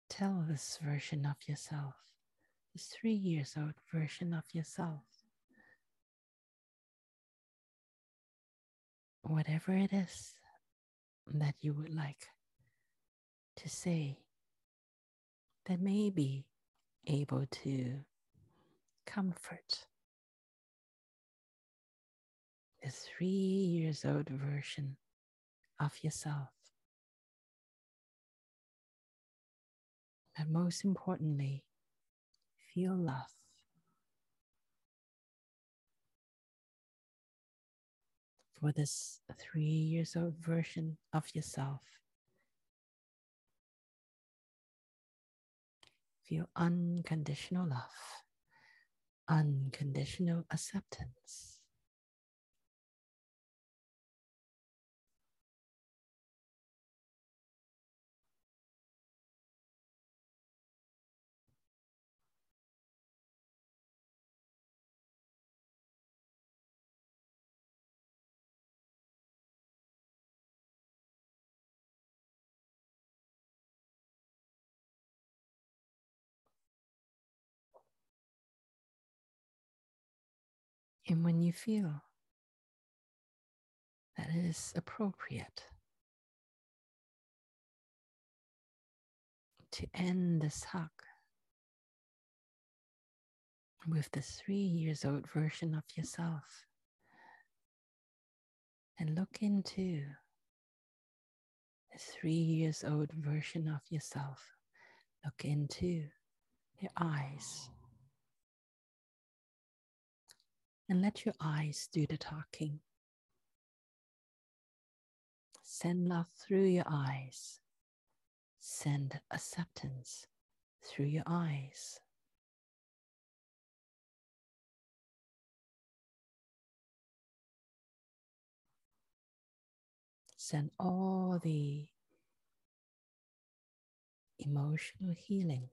Speaker 1: Tell this version of yourself, this three years old version of yourself, whatever it is that you would like to say that may be able to comfort the three years old version of yourself. But most importantly, feel love. For this three years old version of yourself. Feel unconditional love, unconditional acceptance. And when you feel that it is appropriate to end this hug with the three years old version of yourself and look into the three years old version of yourself. Look into your eyes and let your eyes do the talking. Send love through your eyes. Send acceptance through your eyes. Send all the emotional healing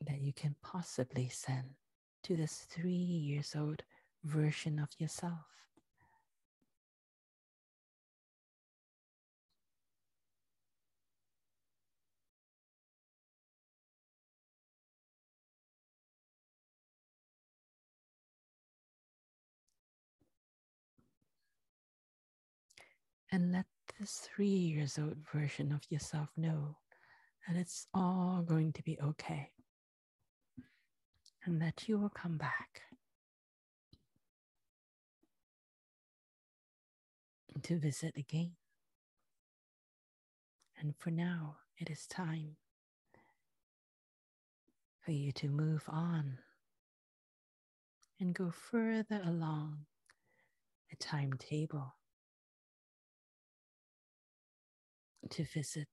Speaker 1: that you can possibly send to this three years old version of yourself. And let this three years old version of yourself know that it's all going to be okay and that you will come back to visit again. And for now, it is time for you to move on and go further along the timetable to visit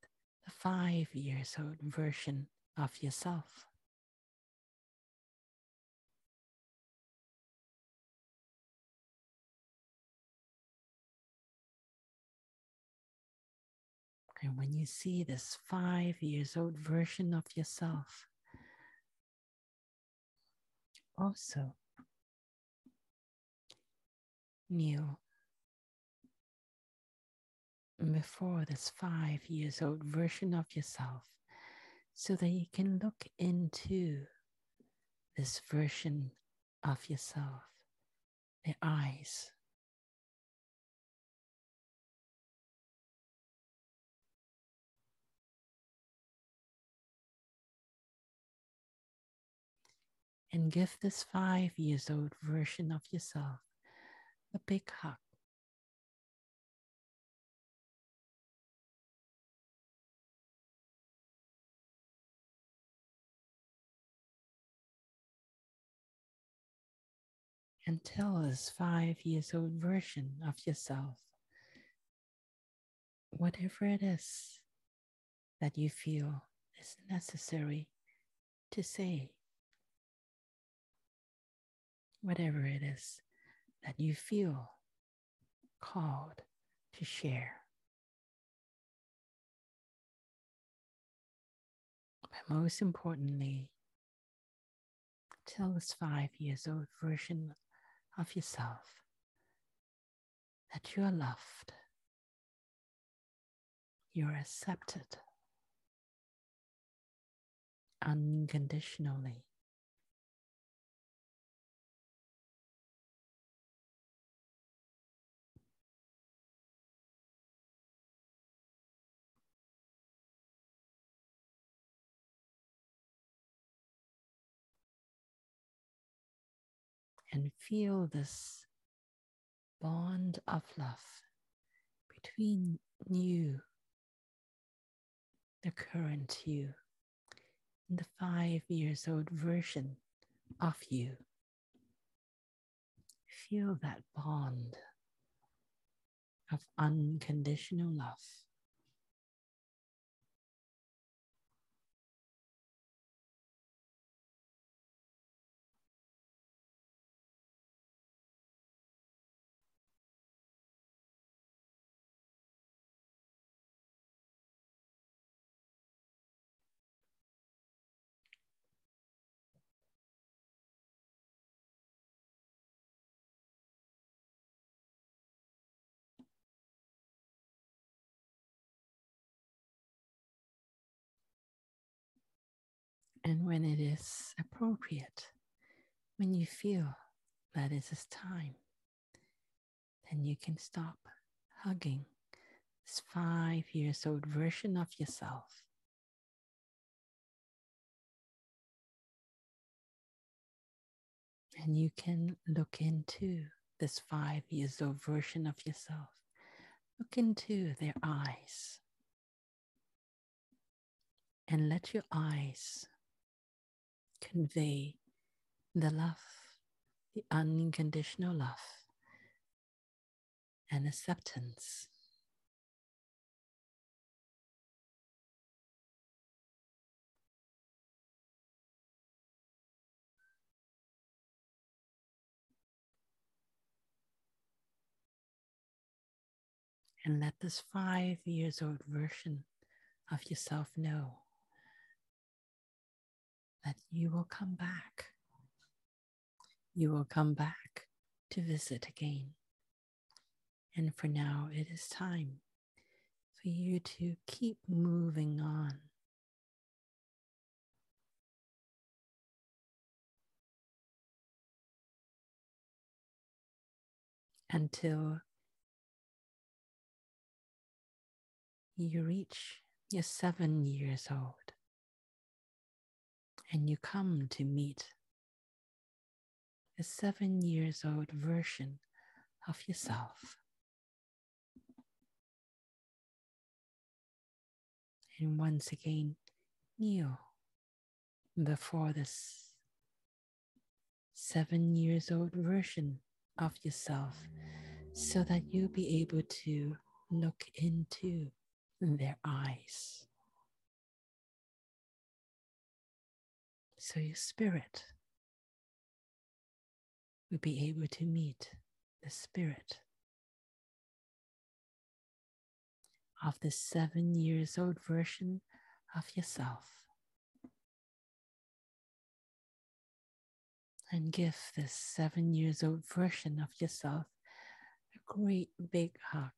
Speaker 1: the five years old version of yourself. And when you see this five years old version of yourself, also knew before this five years old version of yourself so that you can look into this version of yourself, the eyes and give this five years old version of yourself a big hug. And tell this five years old version of yourself whatever it is that you feel is necessary to say whatever it is that you feel called to share. But most importantly, tell this five years old version of yourself that you are loved, you're accepted unconditionally. And feel this bond of love between you, the current you, and the five years old version of you. Feel that bond of unconditional love. And when it is appropriate, when you feel that it is time, then you can stop hugging this five years old version of yourself. And you can look into this five years old version of yourself. Look into their eyes and let your eyes convey the love, the unconditional love and acceptance. And let this five years old version of yourself know that you will come back. You will come back to visit again. And for now, it is time for you to keep moving on. Until you reach your seven years old and you come to meet a seven years old version of yourself. And once again, kneel before this seven years old version of yourself so that you'll be able to look into their eyes. So your spirit will be able to meet the spirit of the seven years old version of yourself. And give this seven years old version of yourself a great big hug.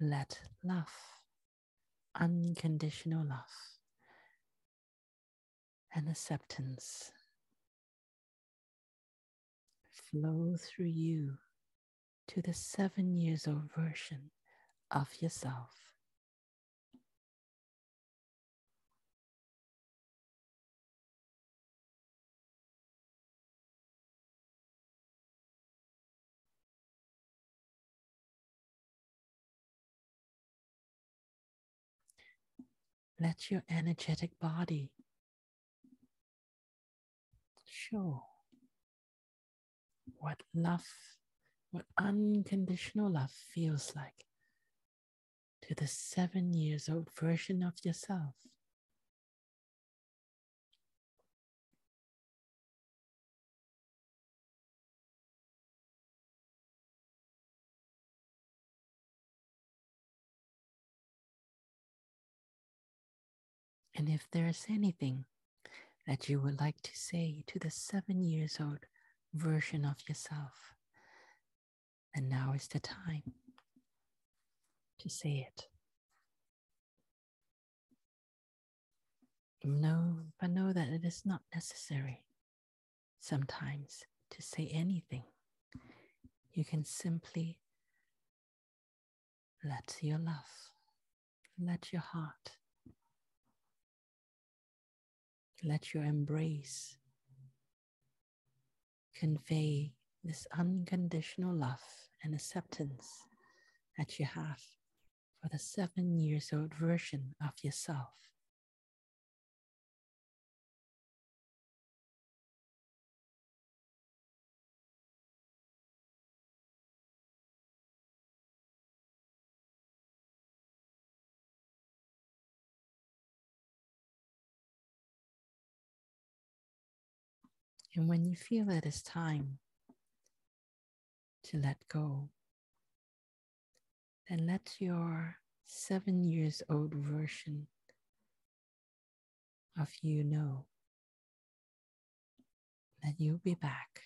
Speaker 1: Let love, unconditional love, and acceptance flow through you to the seven years old version of yourself. Let your energetic body show what love, what unconditional love feels like to the seven years old version of yourself. And if there is anything that you would like to say to the seven years old version of yourself, then now is the time to say it. No, but know that it is not necessary sometimes to say anything. You can simply let your love, let your heart let your embrace convey this unconditional love and acceptance that you have for the seven years old version of yourself. And when you feel it is time to let go, then let your seven years old version of you know that you'll be back.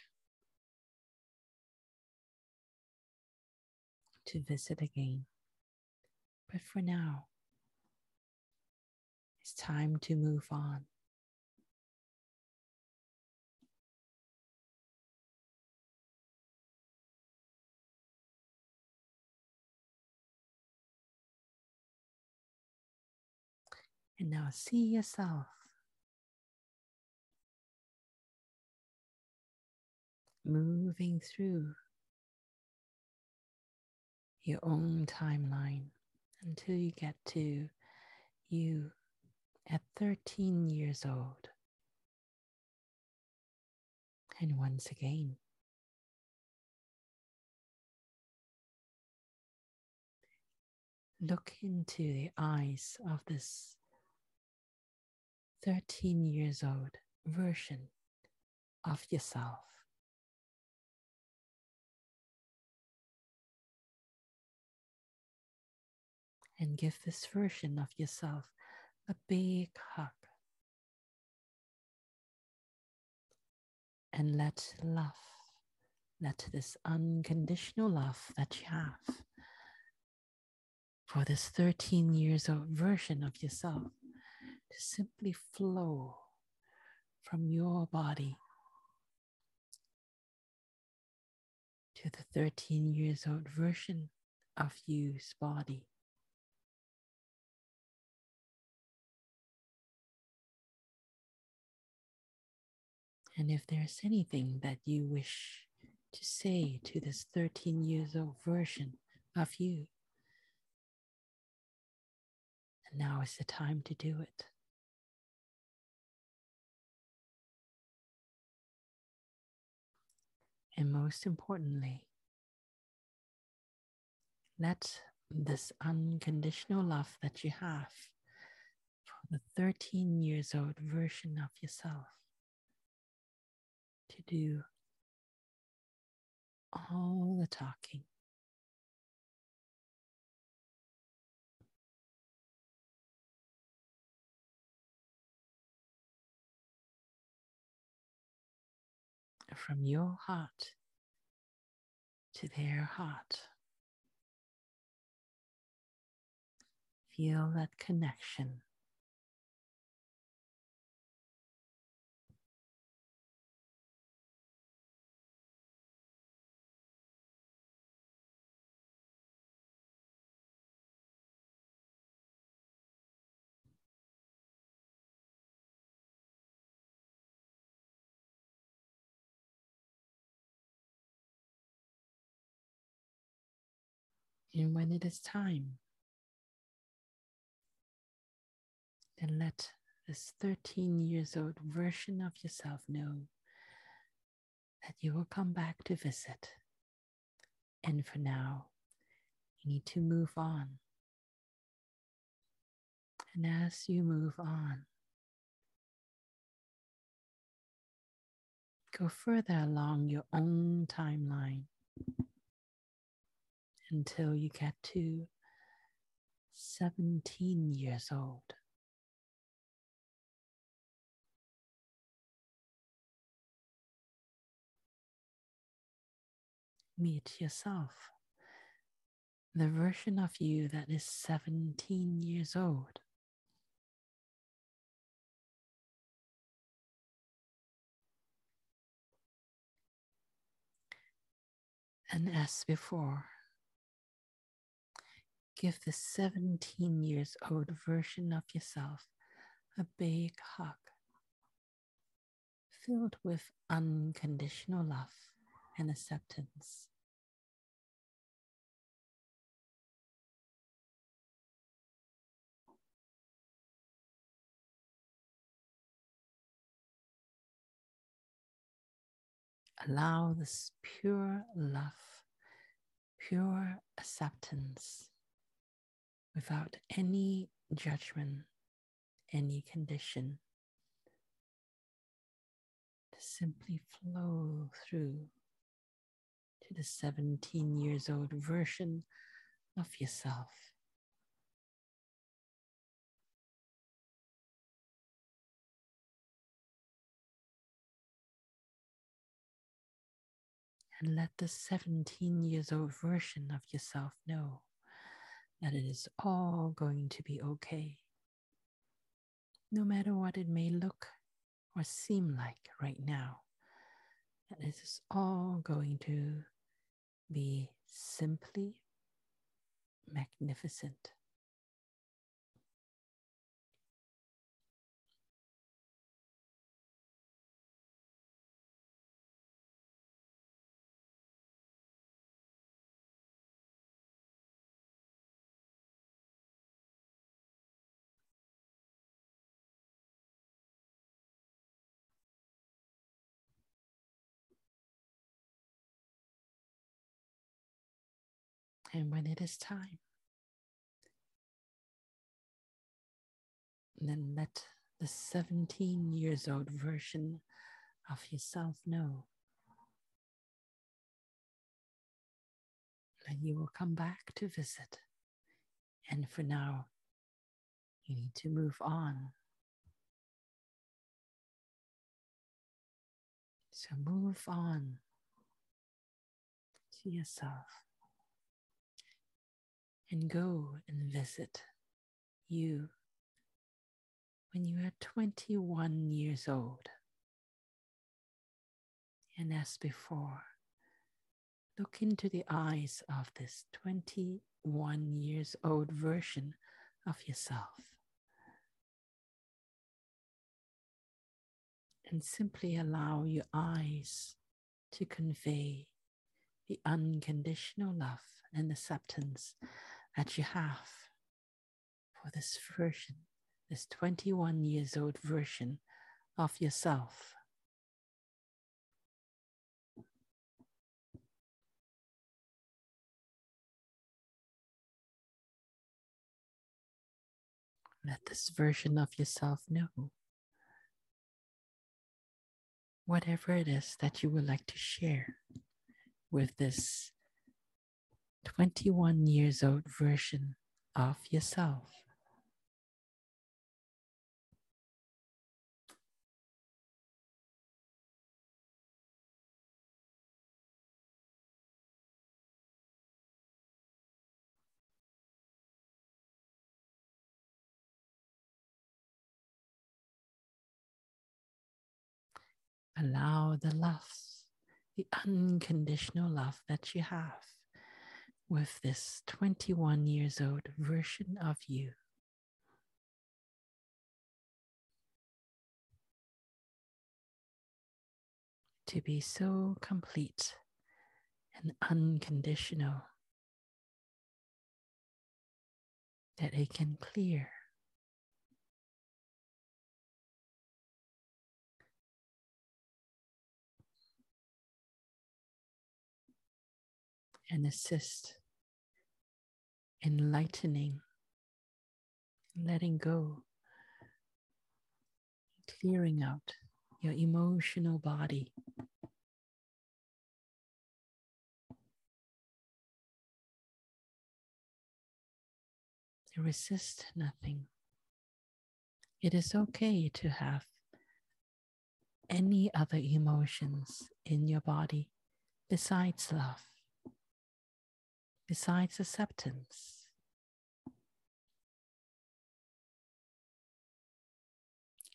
Speaker 1: to visit again. But for now, it's time to move on. And now see yourself moving through your own timeline until you get to you at 13 years old. And once again, look into the eyes of this 13 years old version of yourself. And give this version of yourself a big hug. And let love, let this unconditional love that you have for this 13 years old version of yourself to simply flow from your body to the 13 years old version of you's body. And if there's anything that you wish to say to this 13 years old version of you, now is the time to do it. And most importantly, let this unconditional love that you have for the 13 years old version of yourself to do all the talking. From your heart to their heart. Feel that connection. And when it is time, then let this 13 years old version of yourself know that you will come back to visit. And for now, you need to move on. And as you move on, go further along your own timeline until you get to 17 years old. Meet yourself, the version of you that is 17 years old. And as before, give the 17 years old version of yourself a big hug filled with unconditional love and acceptance. Allow this pure love, pure acceptance without any judgment, any condition, to simply flow through to the 17 years old version of yourself. And let the 17 years old version of yourself know that it is all going to be okay. No matter what it may look or seem like right now, that it is all going to be simply magnificent. And when it is time, then let the 17 years old version of yourself know that you will come back to visit. And for now, you need to move on. So move on to yourself and go and visit you when you are 21 years old. And as before, look into the eyes of this 21 years old version of yourself. And simply allow your eyes to convey the unconditional love and acceptance that you have for this version, this 21 years old version of yourself. Let this version of yourself know whatever it is that you would like to share with this 21 years old version of yourself. Allow the love, the unconditional love that you have with this 21 years old version of you. To be so complete and unconditional that it can clear and assist enlightening, letting go, clearing out your emotional body. Resist nothing. It is okay to have any other emotions in your body besides love besides acceptance.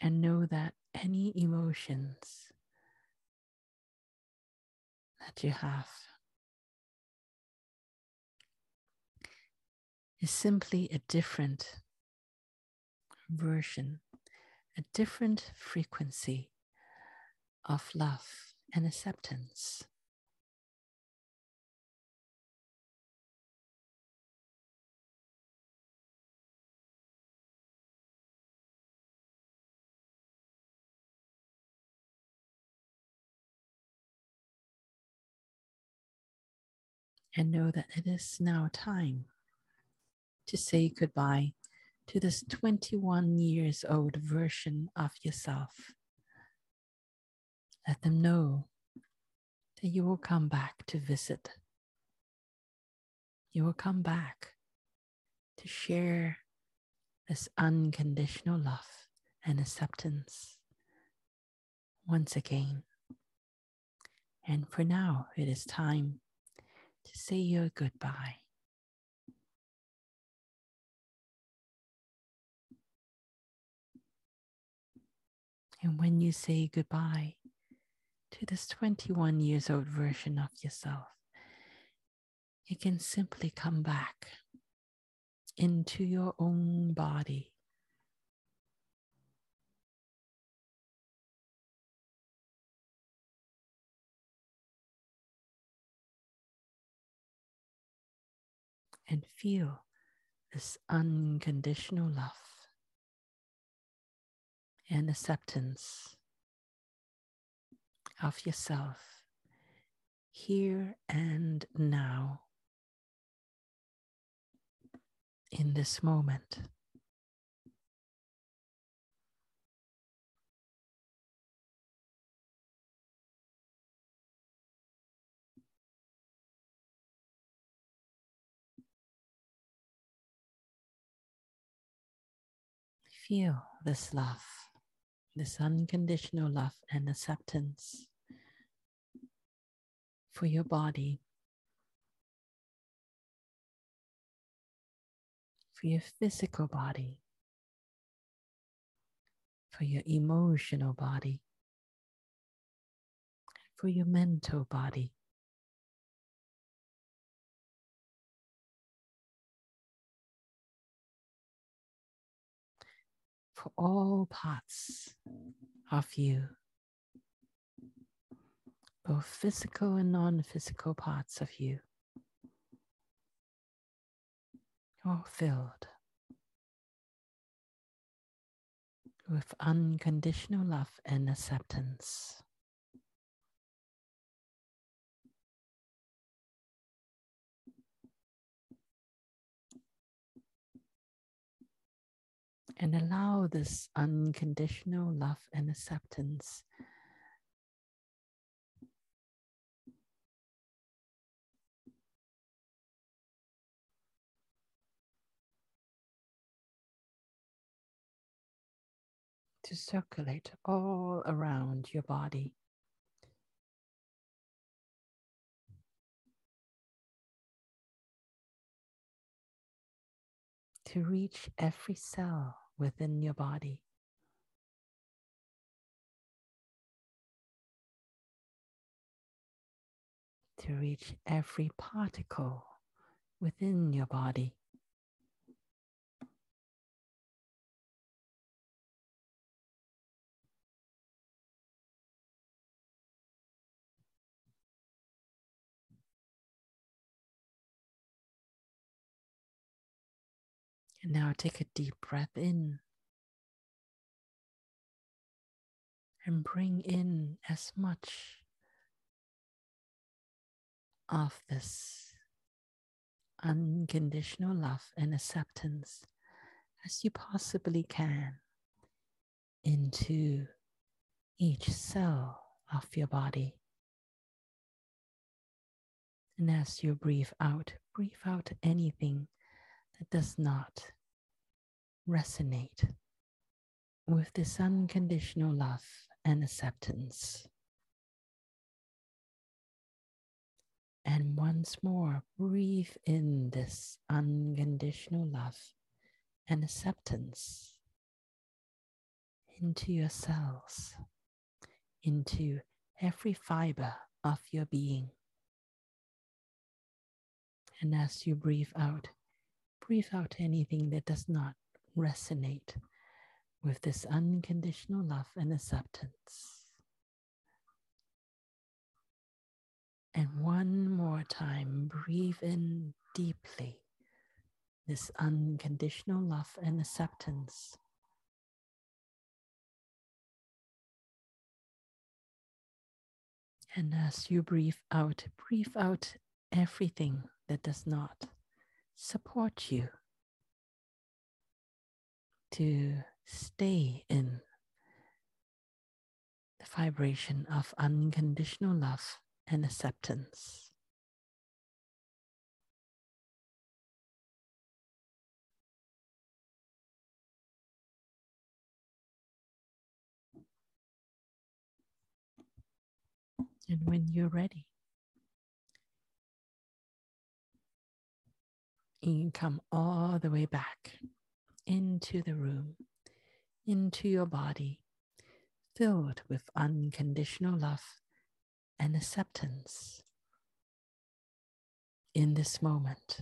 Speaker 1: And know that any emotions that you have is simply a different version, a different frequency of love and acceptance. And know that it is now time to say goodbye to this 21 years old version of yourself. Let them know that you will come back to visit. You will come back to share this unconditional love and acceptance once again. And for now, it is time to say your goodbye. And when you say goodbye to this 21 years old version of yourself, you can simply come back into your own body. And feel this unconditional love and acceptance of yourself here and now in this moment. Feel this love, this unconditional love and acceptance for your body, for your physical body, for your emotional body, for your mental body. For all parts of you, both physical and non physical parts of you. all filled with unconditional love and acceptance. And allow this unconditional love and acceptance to circulate all around your body. To reach every cell within your body. To reach every particle within your body. And now take a deep breath in and bring in as much of this unconditional love and acceptance as you possibly can into each cell of your body. And as you breathe out, breathe out anything that does not resonate with this unconditional love and acceptance. And once more, breathe in this unconditional love and acceptance into your cells, into every fiber of your being. And as you breathe out, breathe out anything that does not resonate with this unconditional love and acceptance. And one more time, breathe in deeply this unconditional love and acceptance. And as you breathe out, breathe out everything that does not support you to stay in the vibration of unconditional love and acceptance. And when you're ready, you can come all the way back into the room, into your body, filled with unconditional love and acceptance. In this moment,